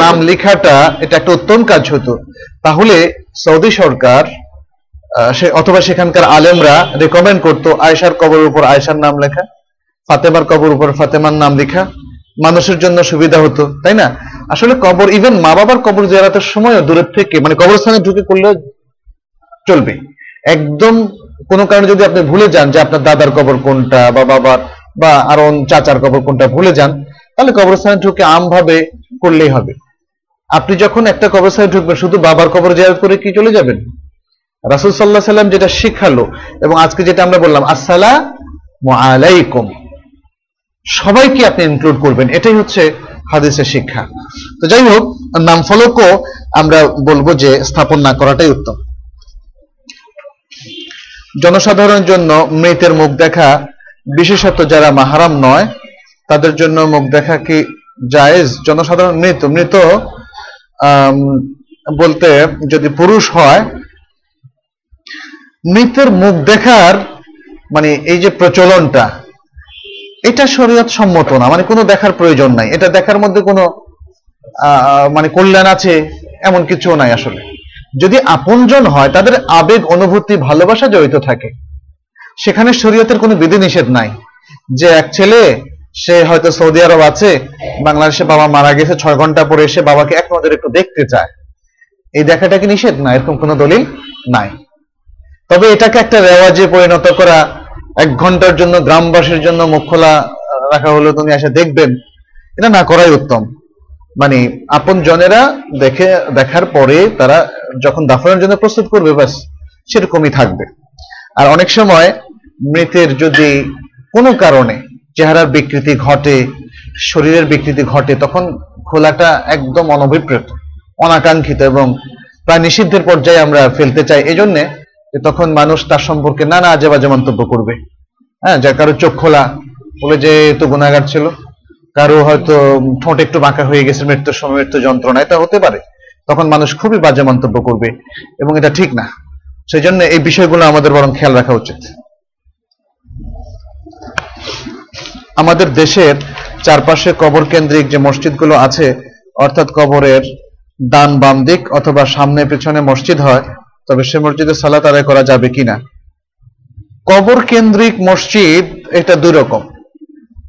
নাম লেখাটা এটা একটা উত্তম কাজ হতো, তাহলে সৌদি সরকার সে অথবা সেখানকার আলেমরা রেকমেন্ড করতো আয়সার কবরের উপর আয়সার নাম লেখা, ফাতেমার কবর উপর ফাতেমার নাম লেখা, মানুষের জন্য সুবিধা হতো, তাই না? আসলে কবর ইভেন মা বাবার কবর জিয়ারাতের সময়ও দূরের থেকে মানে কবরস্থানে ঢুকে করলেও চলবে। একদম কোনো কারণে যদি আপনি ভুলে যান যে আপনার দাদার কবর কোনটা বা বাবার বা আরও চাচার কবর কোনটা ভুলে যান তাহলে কবরস্থানে ঢুকে আমভাবে করলেই হবে। আপনি যখন একটা কবরস্থানে ঢুকবেন, শুধু বাবার কবর জিয়ারত করে কি চলে যাবেন? রাসুল সাল্লাহ সাল্লাম যেটা শিখালো এবং আজকে যেটা আমরা বললাম, আসসালাম আলাইকুম। সবাইকে আপনি ইনক্লুড করবেন, এটাই হচ্ছে হাদিসের শিক্ষা। তো যাই হোক নাম ফলকও আমরা বলব যে স্থাপন না করাটাই উত্তম। জনসাধারণের জন্য মৃতের মুখ দেখা বিশেষত যারা মাহারাম নয় তাদের জন্য মুখ দেখা কি জায়েজ? জনসাধারণ মৃত মৃত বলতে যদি পুরুষ হয়, মৃতের মুখ দেখার মানে এই যে প্রচলনটা, এটা শরীয়ত সম্মত না মানে কোনো দেখার প্রয়োজন নাই। এটা দেখার মধ্যে কোনো মানে কল্যাণ আছে, এমন কিছু নাই আসলে। যদি আপনজন হয়, তাদের আবেগ, অনুভূতি, ভালোবাসা জড়িত থাকে, সেখানে শরীয়তের কোনো বিধিনিষেধ নাই যে এক ছেলে সে হয়তো সৌদি আরব আছে, বাংলাদেশে বাবা মারা গেছে, ছয় ঘণ্টা পরে এসে বাবাকে এক নজরে একটু দেখতে চায়। এই দেখাটা কি নিষেধ? না, এরকম কোনো দলিল নাই। তবে এটাকে একটা রেওয়াজে পরিণত করা, এক ঘণ্টার জন্য গ্রামবাসীর জন্য মুখ খোলা রাখা হলো, তুমি এসে দেখবেন, এটা না করাই উত্তম। মানে আপন জনেরা দেখে, দেখার পরে তারা যখন দাফনের জন্য প্রস্তুত করবে, ব্যাস, সেরকমই থাকবে। আর অনেক সময় মৃতের যদি কোনো কারণে চেহারার বিকৃতি ঘটে, শরীরের বিকৃতি ঘটে, তখন খোলাটা একদম অনভিপ্রেত, অনাকাঙ্ক্ষিত এবং প্রায় নিষিদ্ধের পর্যায়ে আমরা ফেলতে চাই। এই জন্যে তখন মানুষ তার সম্পর্কে নানা আজে বাজে মন্তব্য করবে। হ্যাঁ যার কারও চোখ খোলা বলে যে তো গুণাগার ছিল। কারও হয়তো ঠোঁট একটু বাঁকা হয়ে গেছে মৃত্যুর সময়, মৃত্যু যন্ত্রণা এটা হতে পারে। তখন মানুষ খুবই বাজে মন্তব্য করবে এবং এটা ঠিক না। সেই জন্য এই বিষয়গুলো আমাদের বরং খেয়াল রাখা উচিত। আমাদের দেশের চারপাশে কবর কেন্দ্রিক যে মসজিদগুলো আছে, অর্থাৎ কবরের ডান বাম দিক অথবা সামনে পেছনে মসজিদ হয়, তবে সে মসজিদে সালাত আদায় করা যাবে কিনা কবর কেন্দ্রিক মসজিদ এটা দুই রকম।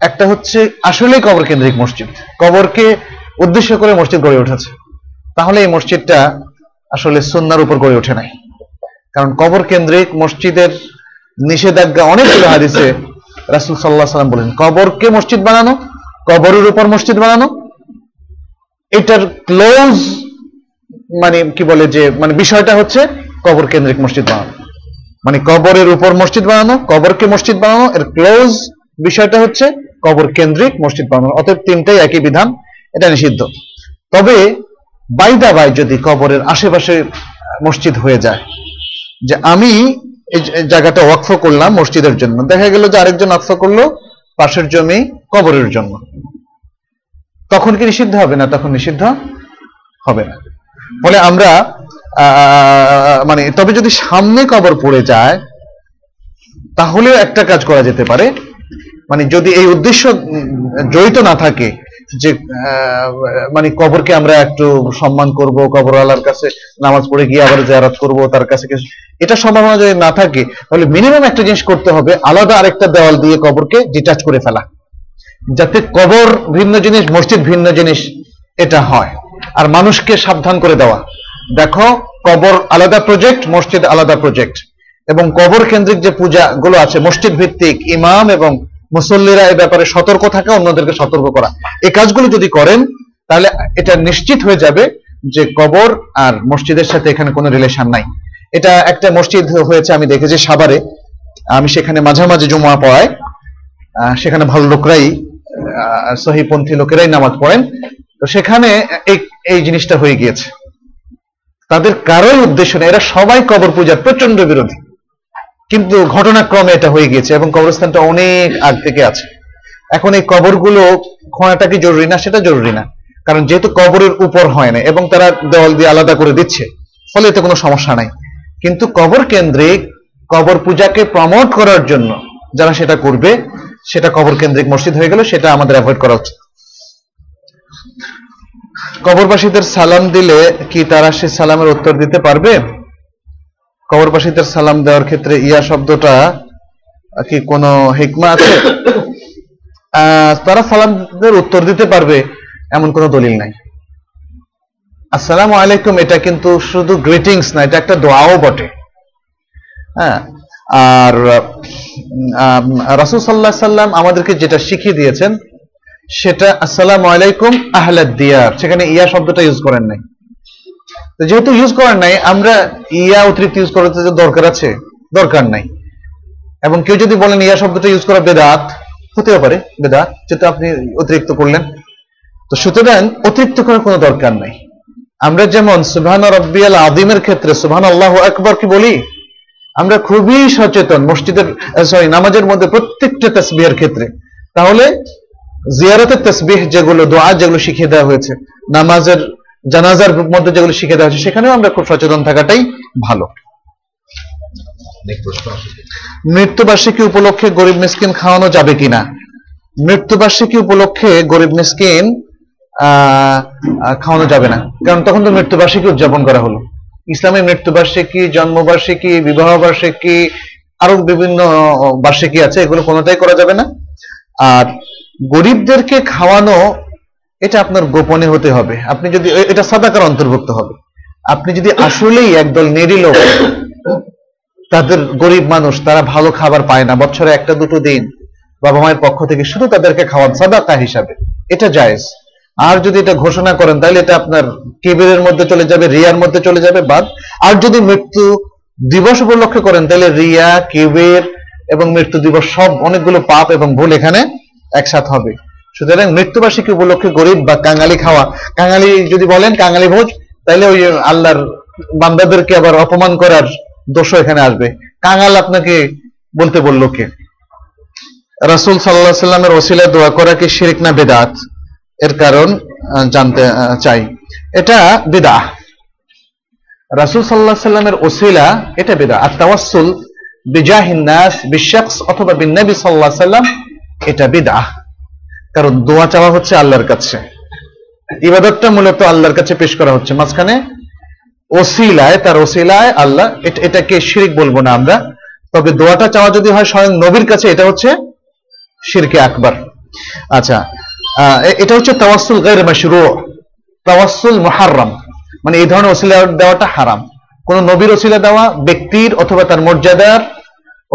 একটা হচ্ছে আসলেই কবর কেন্দ্রিক মসজিদ, কবরকে উদ্দেশ্য করে মসজিদ গড়ে উঠেছে। তাহলে এই মসজিদটা আসলে সুন্নার উপর গড়ে ওঠে নাই। কারণ কবর কেন্দ্রিক মসজিদের নিষেধাজ্ঞা অনেকগুলো হাদিসে রাসুল সাল্লাহ সাল্লাম বলেন কবরকে মসজিদ বানানো? কবরের উপর মসজিদ বানানো? এটার ক্লোজ মানে কি বলে যে মানে বিষয়টা হচ্ছে কবর কেন্দ্রিক মসজিদ বানানো। মানে কবরের উপর মসজিদ বানানো কবরকে মসজিদ বানানো? এর ক্লোজ বিষয়টা হচ্ছে কবর কেন্দ্রিক মসজিদ বানানো। অতএব তিনটাই একই বিধান, এটা নিষিদ্ধ। তবে বাইদা বাই যদি কবরের আশেপাশে মসজিদ হয়ে যায়, যে আমি এই জায়গাটা ওয়াকফ করলাম মসজিদের জন্য। দেখা গেল যে আরেকজন ওয়াকফ করল পাশের জমি কবরের জন্য। তখন কি নিষিদ্ধ হবে না? তখন নিষিদ্ধ হবে না। ফলে আমরা মানে তবে যদি সামনে কবর পড়ে যায় তাহলে একটা কাজ করা যেতে পারে। মানে যদি এই উদ্দেশ্য জড়িত না থাকে যে মানে কবরকে আমরা একটু সম্মান করব, কবরওয়ালার কাছে নামাজ পড়ে গিয়ে আবার জারাত করব, তার কিছু এটা সম্ভাবনা যদি না থাকে, তাহলে মিনিমাম একটা জিনিস করতে হবে, আলাদা আরেকটা দেওয়াল দিয়ে কবরকে ডিটাচ করে ফেলা। যাতে কবর ভিন্ন জিনিস, মসজিদ ভিন্ন জিনিস, এটা হয়। আর মানুষকে সাবধান করে দেওয়া। দেখো, কবর আলাদা প্রজেক্ট মসজিদ আলাদা প্রজেক্ট এবং কবর কেন্দ্রিক যে পূজা গুলো আছে, মসজিদ ভিত্তিক, ইমাম এবং মুসল্লিরা এই ব্যাপারে সতর্ক থাকা, অন্যদেরকে সতর্ক করা। এই কাজগুলো যদি করেন, তাহলে এটা নিশ্চিত হয়ে যাবে যে কবর আর মসজিদের সাথে এখানে কোনো রিলেশন নাই। এটা একটা মসজিদ হয়েছে, আমি দেখেছি সাভারে। আমি সেখানে মাঝামাঝি জমা পড়াই। সেখানে ভালো লোকরাই সহিপন্থী লোকেরাই নামাজ পড়েন। তো সেখানে এই এই জিনিসটা হয়ে গিয়েছে। তাদের কারোই উদ্দেশ্য নেই। এরা সবাই কবর পূজার প্রচণ্ড বিরোধী। কিন্তু ঘটনাক্রমে এটা হয়ে গিয়েছে এবং কবরস্থানটা অনেক আগ থেকে আছে। এখন এই কবরগুলো খোঁড়াটা কি জরুরি না, সেটা জরুরি না। কারণ যেহেতু কবরের উপর হয় না এবং তারা দেওয়াল দিয়ে আলাদা করে দিচ্ছে, ফলে এতে কোনো সমস্যা নাই। কিন্তু কবর কেন্দ্রিক কবর পূজাকে প্রমোট করার জন্য যারা সেটা করবে, সেটা কবর কেন্দ্রিক মসজিদ হয়ে গেল, সেটা আমাদের অ্যাভয়েড করা উচিত। কবরবাসীদের সালাম দিলে কি তারা সে সালামের উত্তর দিতে পারবে? কবরবাসীদের সালাম দেওয়ার ক্ষেত্রে ইয়া শব্দটা কি কোনো হিকমা আছে? তারা সালামদের উত্তর দিতে পারবে, এমন কোনো দলিল নাই। আসসালামু আলাইকুম, এটা কিন্তু শুধু গ্রিটিংস না, এটা একটা দোয়াও বটে। হ্যাঁ আর রাসুল সাল্লাহ সাল্লাম আমাদেরকে যেটা শিখিয়ে দিয়েছেন, সেটা আসসালামু আলাইকুম আহলাদ দিয়ার, সেখানে ইয়া শব্দটা ইউজ করেন নাই। যেহেতু ইউজ করেন নাই, আমরা ইয়া অতিরিক্ত ইউজ করতে দরকার আছে, দরকার নাই। এবং কেউ যদি বলেন ইয়া শব্দটা ইউজ করা বেদাত, হতেও পারে, বেদাত যেহেতু আপনি অতিরিক্ত করলেন। তো সুতরাং অতিরিক্ত করার কোনো দরকার নাই। আমরা যেমন সুবহান রব্বিয়াল আদিমের ক্ষেত্রে সুবহান আল্লাহ আকবর কি বলি? আমরা খুবই সচেতন মসজিদের সরি নামাজের মধ্যে প্রত্যেকটা তসবিহের ক্ষেত্রে। তাহলে জিয়ারতের তসবিহ যেগুলো, দোয়া যেগুলো শিখিয়ে দেওয়া হয়েছে, নামাজের জানাজার মধ্যে যেগুলো শিখে দেওয়া হয়েছে, সেখানেও আমরা খুব সচেতন থাকাটাই ভালো। মৃত্যুবার্ষিকী উপলক্ষে গরিব মিসকিন খাওয়ানো যাবে কিনা? মৃত্যুবার্ষিকী উপলক্ষে গরিব মিসকিন খাওয়ানো যাবে না। কারণ তখন তো মৃত্যুবার্ষিকী উদযাপন করা হলো। ইসলামের মৃত্যুবার্ষিকী, জন্মবার্ষিকী বিবাহ বার্ষিকী আরও বিভিন্ন বার্ষিকী আছে, এগুলো কোনোটাই করা যাবে না। আর গরিবদেরকে খাওয়ানো এটা আপনার গোপনে হতে হবে। আপনি যদি এটা সাদাকার অন্তর্ভুক্ত হবে। আপনি যদি আসলেই একদল নেরি লোক, তাদের গরিব মানুষ, তারা ভালো খাবার পায় না, বছরে একটা দুটো দিন বাবা মায়ের পক্ষ থেকে শুধু তাদেরকে খাওয়ান, সাদাকা হিসাবে। এটা জায়েজ। আর যদি এটা ঘোষণা করেন, তাহলে এটা আপনার কেবিরের মধ্যে চলে যাবে, রিয়ার মধ্যে চলে যাবে, বাদ। আর যদি মৃত্যু দিবস উপলক্ষে করেন, তাহলে রিয়া কেবের এবং মৃত্যু দিবস সব অনেকগুলো পাপ এবং ভুল এখানে একসাথ হবে। সুতরাং মৃত্যুবার্ষিকী উপলক্ষে গরিব বা কাঙালি খাওয়া। কাঙালি যদি বলেন কাঙালি ভোজ তাহলে ওই আল্লাহর বান্দাদেরকে আবার অপমান করার দোষ এখানে আসবে। কাঙাল আপনাকে বলতে বলল কে? রাসূল আলাইহি সাল্লামের ওসিলায় দোয়া করা কি শিরক না বেদাত? এর কারণ জানতে চাই। এটা বিদআহ রাসূল আলাইহি সাল্লামের ওসিলা এটা বেদা আর তাওয়াসসুল বিজাহিন নাস বিশাখস অথবা বিন-নবী আলাইহি সাল্লাম এটা বিদআহ কারণ দোয়া চাওয়া হচ্ছে আল্লাহর কাছে। ইবাদতটা মূলত আল্লাহর কাছে পেশ করা হচ্ছে। মাঝখানে ওসিলায়, তার ওসিলায় আল্লাহ এটাকে শিরিক বলব না আমরা, তবে দোয়াটা চাওয়া যদি হয় স্বয়ং নবীর কাছে, এটা হচ্ছে শিরকে আকবর। আচ্ছা এটা হচ্ছে তাওয়াসুল গাইর মাশরু তাওয়াসুল মুহাররাম। মানে এই ধরনের ওসিলা দেওয়াটা হারাম। কোন নবীর ওসিলা দেওয়া, ব্যক্তির অথবা তার মর্যাদার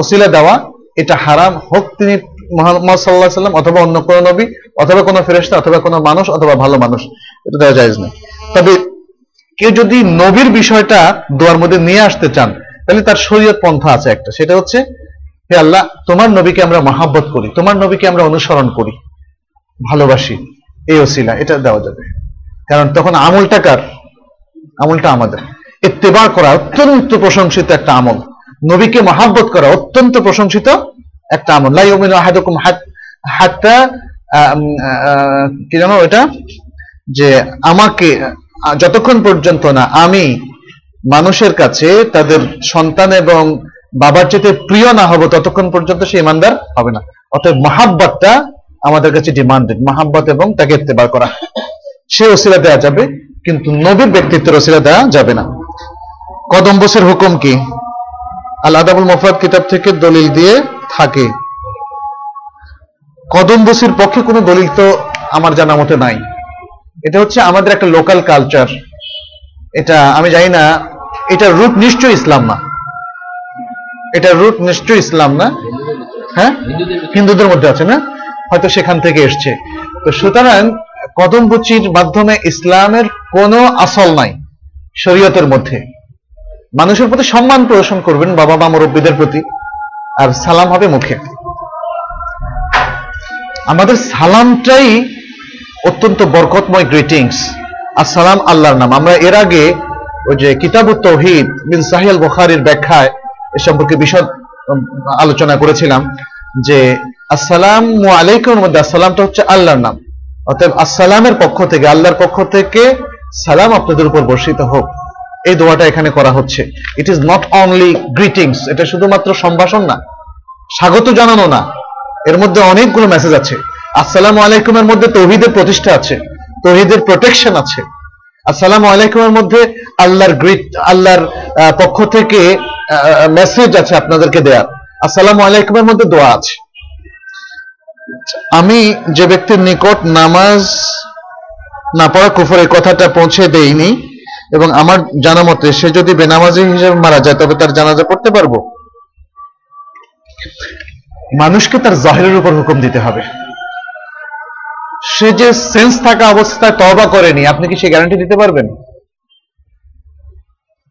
ওসিলা দেওয়া, এটা হারাম। হোক তিনি মোহাম্মদ সাল্লাহ সাল্লাম অথবা অন্য কোন নবী, অথবা কোনো ফেরেশতা, অথবা কোনো মানুষ, অথবা ভালো মানুষ, এটা দেওয়া যায় না তবে কেউ যদি নবীর বিষয়টা দোয়ার মধ্যে নিয়ে আসতে চান, তাহলে তার শরীয়ত পন্থা আছে একটা। সেটা হচ্ছে, হে আল্লাহ, তোমার নবীকে আমরা মহাব্বত করি, তোমার নবীকে আমরা অনুসরণ করি, ভালোবাসি, এই ওসিলা, এটা দেওয়া যাবে। কারণ তখন আমলটা কার? আমলটা আমাদের। ইত্তেবা করা অত্যন্ত প্রশংসিত একটা আমল। নবীকে মহাব্বত করা অত্যন্ত প্রশংসিত একটা আমল। লা ইউমিনু আহাদুকুম হাত্তা কি জানো এটা যে আমাকে, যতক্ষণ পর্যন্ত না আমি মানুষের কাছে তাদের সন্তান এবং বাবার চেয়ে প্রিয় না হব, ততক্ষণ পর্যন্ত সে ইমানদার হবে না। অতএব মহাব্বতটা আমাদের কাছে ডিমান্ডেড মহাব্বত এবং তাকে ইত্তেবার করা। সে ওসিলা দেওয়া যাবে, কিন্তু নবীর ব্যক্তিত্বের ওসিলা দেওয়া যাবে না। কদম্বসের হুকুম কি? আল আদাবুল কিতাব থেকে দলিল দিয়ে থাকে। কদম বসির পক্ষে কোনো দলিল তো আমার জানা মতে নাই। এটা হচ্ছে আমাদের একটা লোকাল কালচার এটা আমি জানি না, এটার রুট নিশ্চয়ই ইসলাম না। এটার রুট নিশ্চয়ই ইসলাম না। হ্যাঁ? হিন্দুদের মধ্যে আছে না? হয়তো সেখান থেকে এসছে। তো সুতরাং কদমবুচির মাধ্যমে ইসলামের কোনো আসল নাই শরীয়তের মধ্যে। মানুষের প্রতি সম্মান প্রদর্শন করবেন বাবা মা মুরব্বীদের প্রতি। আর সালাম হবে মুখে। আমাদের সালামটাই অত্যন্ত বরকতময় গ্রিটিংস আর সালাম আল্লাহর নাম। আমরা এর আগে ওই যে কিতাবুত তৌহিদ বিন সাহিল বুখারীর ব্যাখ্যায় এ সম্পর্কে বিশদ আলোচনা করেছিলাম যে আসসালাম আলাইকুম মধ্যে আসসালামটা হচ্ছে আল্লাহর নাম। অতএব আসসালামের পক্ষ থেকে, আল্লাহর পক্ষ থেকে সালাম আপনাদের উপর বর্ষিত হোক। এই দোয়াটা এখানে করা হচ্ছে। It is not only greetings এটা শুধুমাত্র সম্ভাষণ না স্বাগত জানানো না। এর মধ্যে অনেকগুলো মেসেজ আছে। আসসালামু আলাইকুমের মধ্যে তৌহিদের প্রতিষ্ঠা আছে, তৌহিদের প্রোটেকশন আছে। আসসালামু আলাইকুমের মধ্যে আল্লাহর গ্রিট আল্লাহর পক্ষ থেকে মেসেজ আছে আপনাদেরকে দেয়ার। আসসালামু আলাইকুমের মধ্যে দোয়া আছে। আমি যে ব্যক্তির নিকট নামাজ না পড়া কুফর এই কথাটা পৌঁছে দেইনি এবং আমার জানা মতে সে যদি বেনামাজি হিসেবে মারা যায়, তবে তার জানাজা পড়তে পারব? মানুষকে তার জাহিরের উপর হুকুম দিতে হবে। সে যে সেন্স থাকা অবস্থায় তবা করেনি, আপনি কি সে গ্যারান্টি দিতে পারবেন?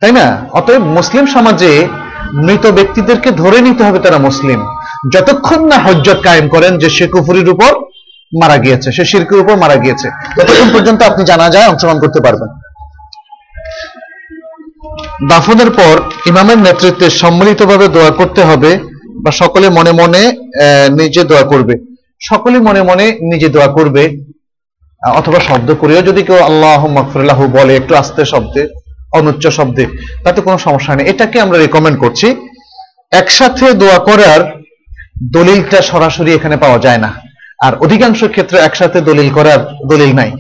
তাই না? অতএব মুসলিম সমাজে মৃত ব্যক্তিদেরকে ধরে নিতে হবে তারা মুসলিম। যতক্ষণ না হজ্জত কায়েম করেন যে সে কুফুরির উপর মারা গিয়েছে, সে শিরকের উপর মারা গিয়েছে, ততক্ষণ পর্যন্ত আপনি জানা যায় অংশগ্রহণ করতে পারবেন। দাফনের পর ইমামের নেতৃত্বে সম্মিলিতভাবে দোয়া করতে হবে বা সকলে মনে মনে আহ, নিজে দোয়া করবে। সকলে মনে মনে নিজে দোয়া করবে। অথবা শব্দ করেও যদি কেউ আল্লাহ মকফুল্লাহ বলে একটু আস্তে শব্দে অনুচ্চ শব্দে তাতে কোনো সমস্যা নেই। এটাকে আমরা রেকমেন্ড করছি একসাথে দোয়া করার দলিলটা সরাসরি এখানে পাওয়া যায় না। আর অধিকাংশ ক্ষেত্রে একসাথে দলিল করার দলিল নাই।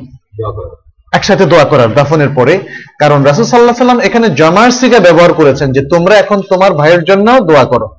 একসাথে দোয়া করার দাফনের পরে কারণ রাসুল সাল্লাহ সাল্লাম এখানে জমার সিগা ব্যবহার করেছেন যে তোমরা এখন তোমার ভাইয়ের জন্য দোয়া করো।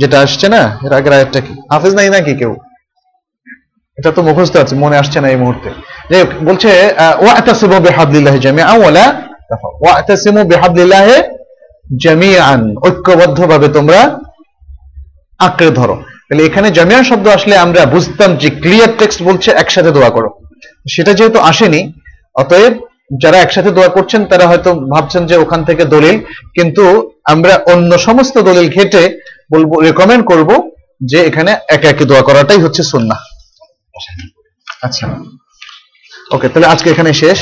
যেটা আসছে না, এর আগের আয়াতটা কি? হাফেজ নাই নাকি কেউ? এটা তো মুখস্থ আছে, মনে আসছে না এই মুহূর্তে। যাই হোক, বলছে ওয়াতাসিমু বিহাবলিল্লাহি জামিআন ওয়ালা ওয়াতাসিমু বিহাবলিল্লাহি জামিআন। ঐক্যবদ্ধভাবে তোমরা আঁকড়ে ধরো। তাহলে এখানে জামিয়া শব্দ আসলে আমরা বুঝতাম যে ক্লিয়ার টেক্সট বলছে, একসাথে দোয়া করো। সেটা যেহেতু আসেনি, অতএব যারা একসাথে দোয়া করছেন, তারা হয়তো ভাবছেন যে ওখান থেকে দলিল, কিন্তু আমরা অন্য সমস্ত দলিল ঘেটে বলবো রেকমেন্ড করব যে এখানে একা একে দোয়া করাটাই হচ্ছে সুন্নাহ আচ্ছা ওকে তাহলে আজকে এখানে শেষ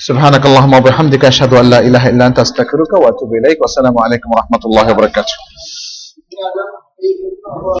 سبحانك اللهم وبحمدك اشهد ان لا اله الا انت استغفرك واتوب اليك والسلام عليكم ورحمه الله وبركاته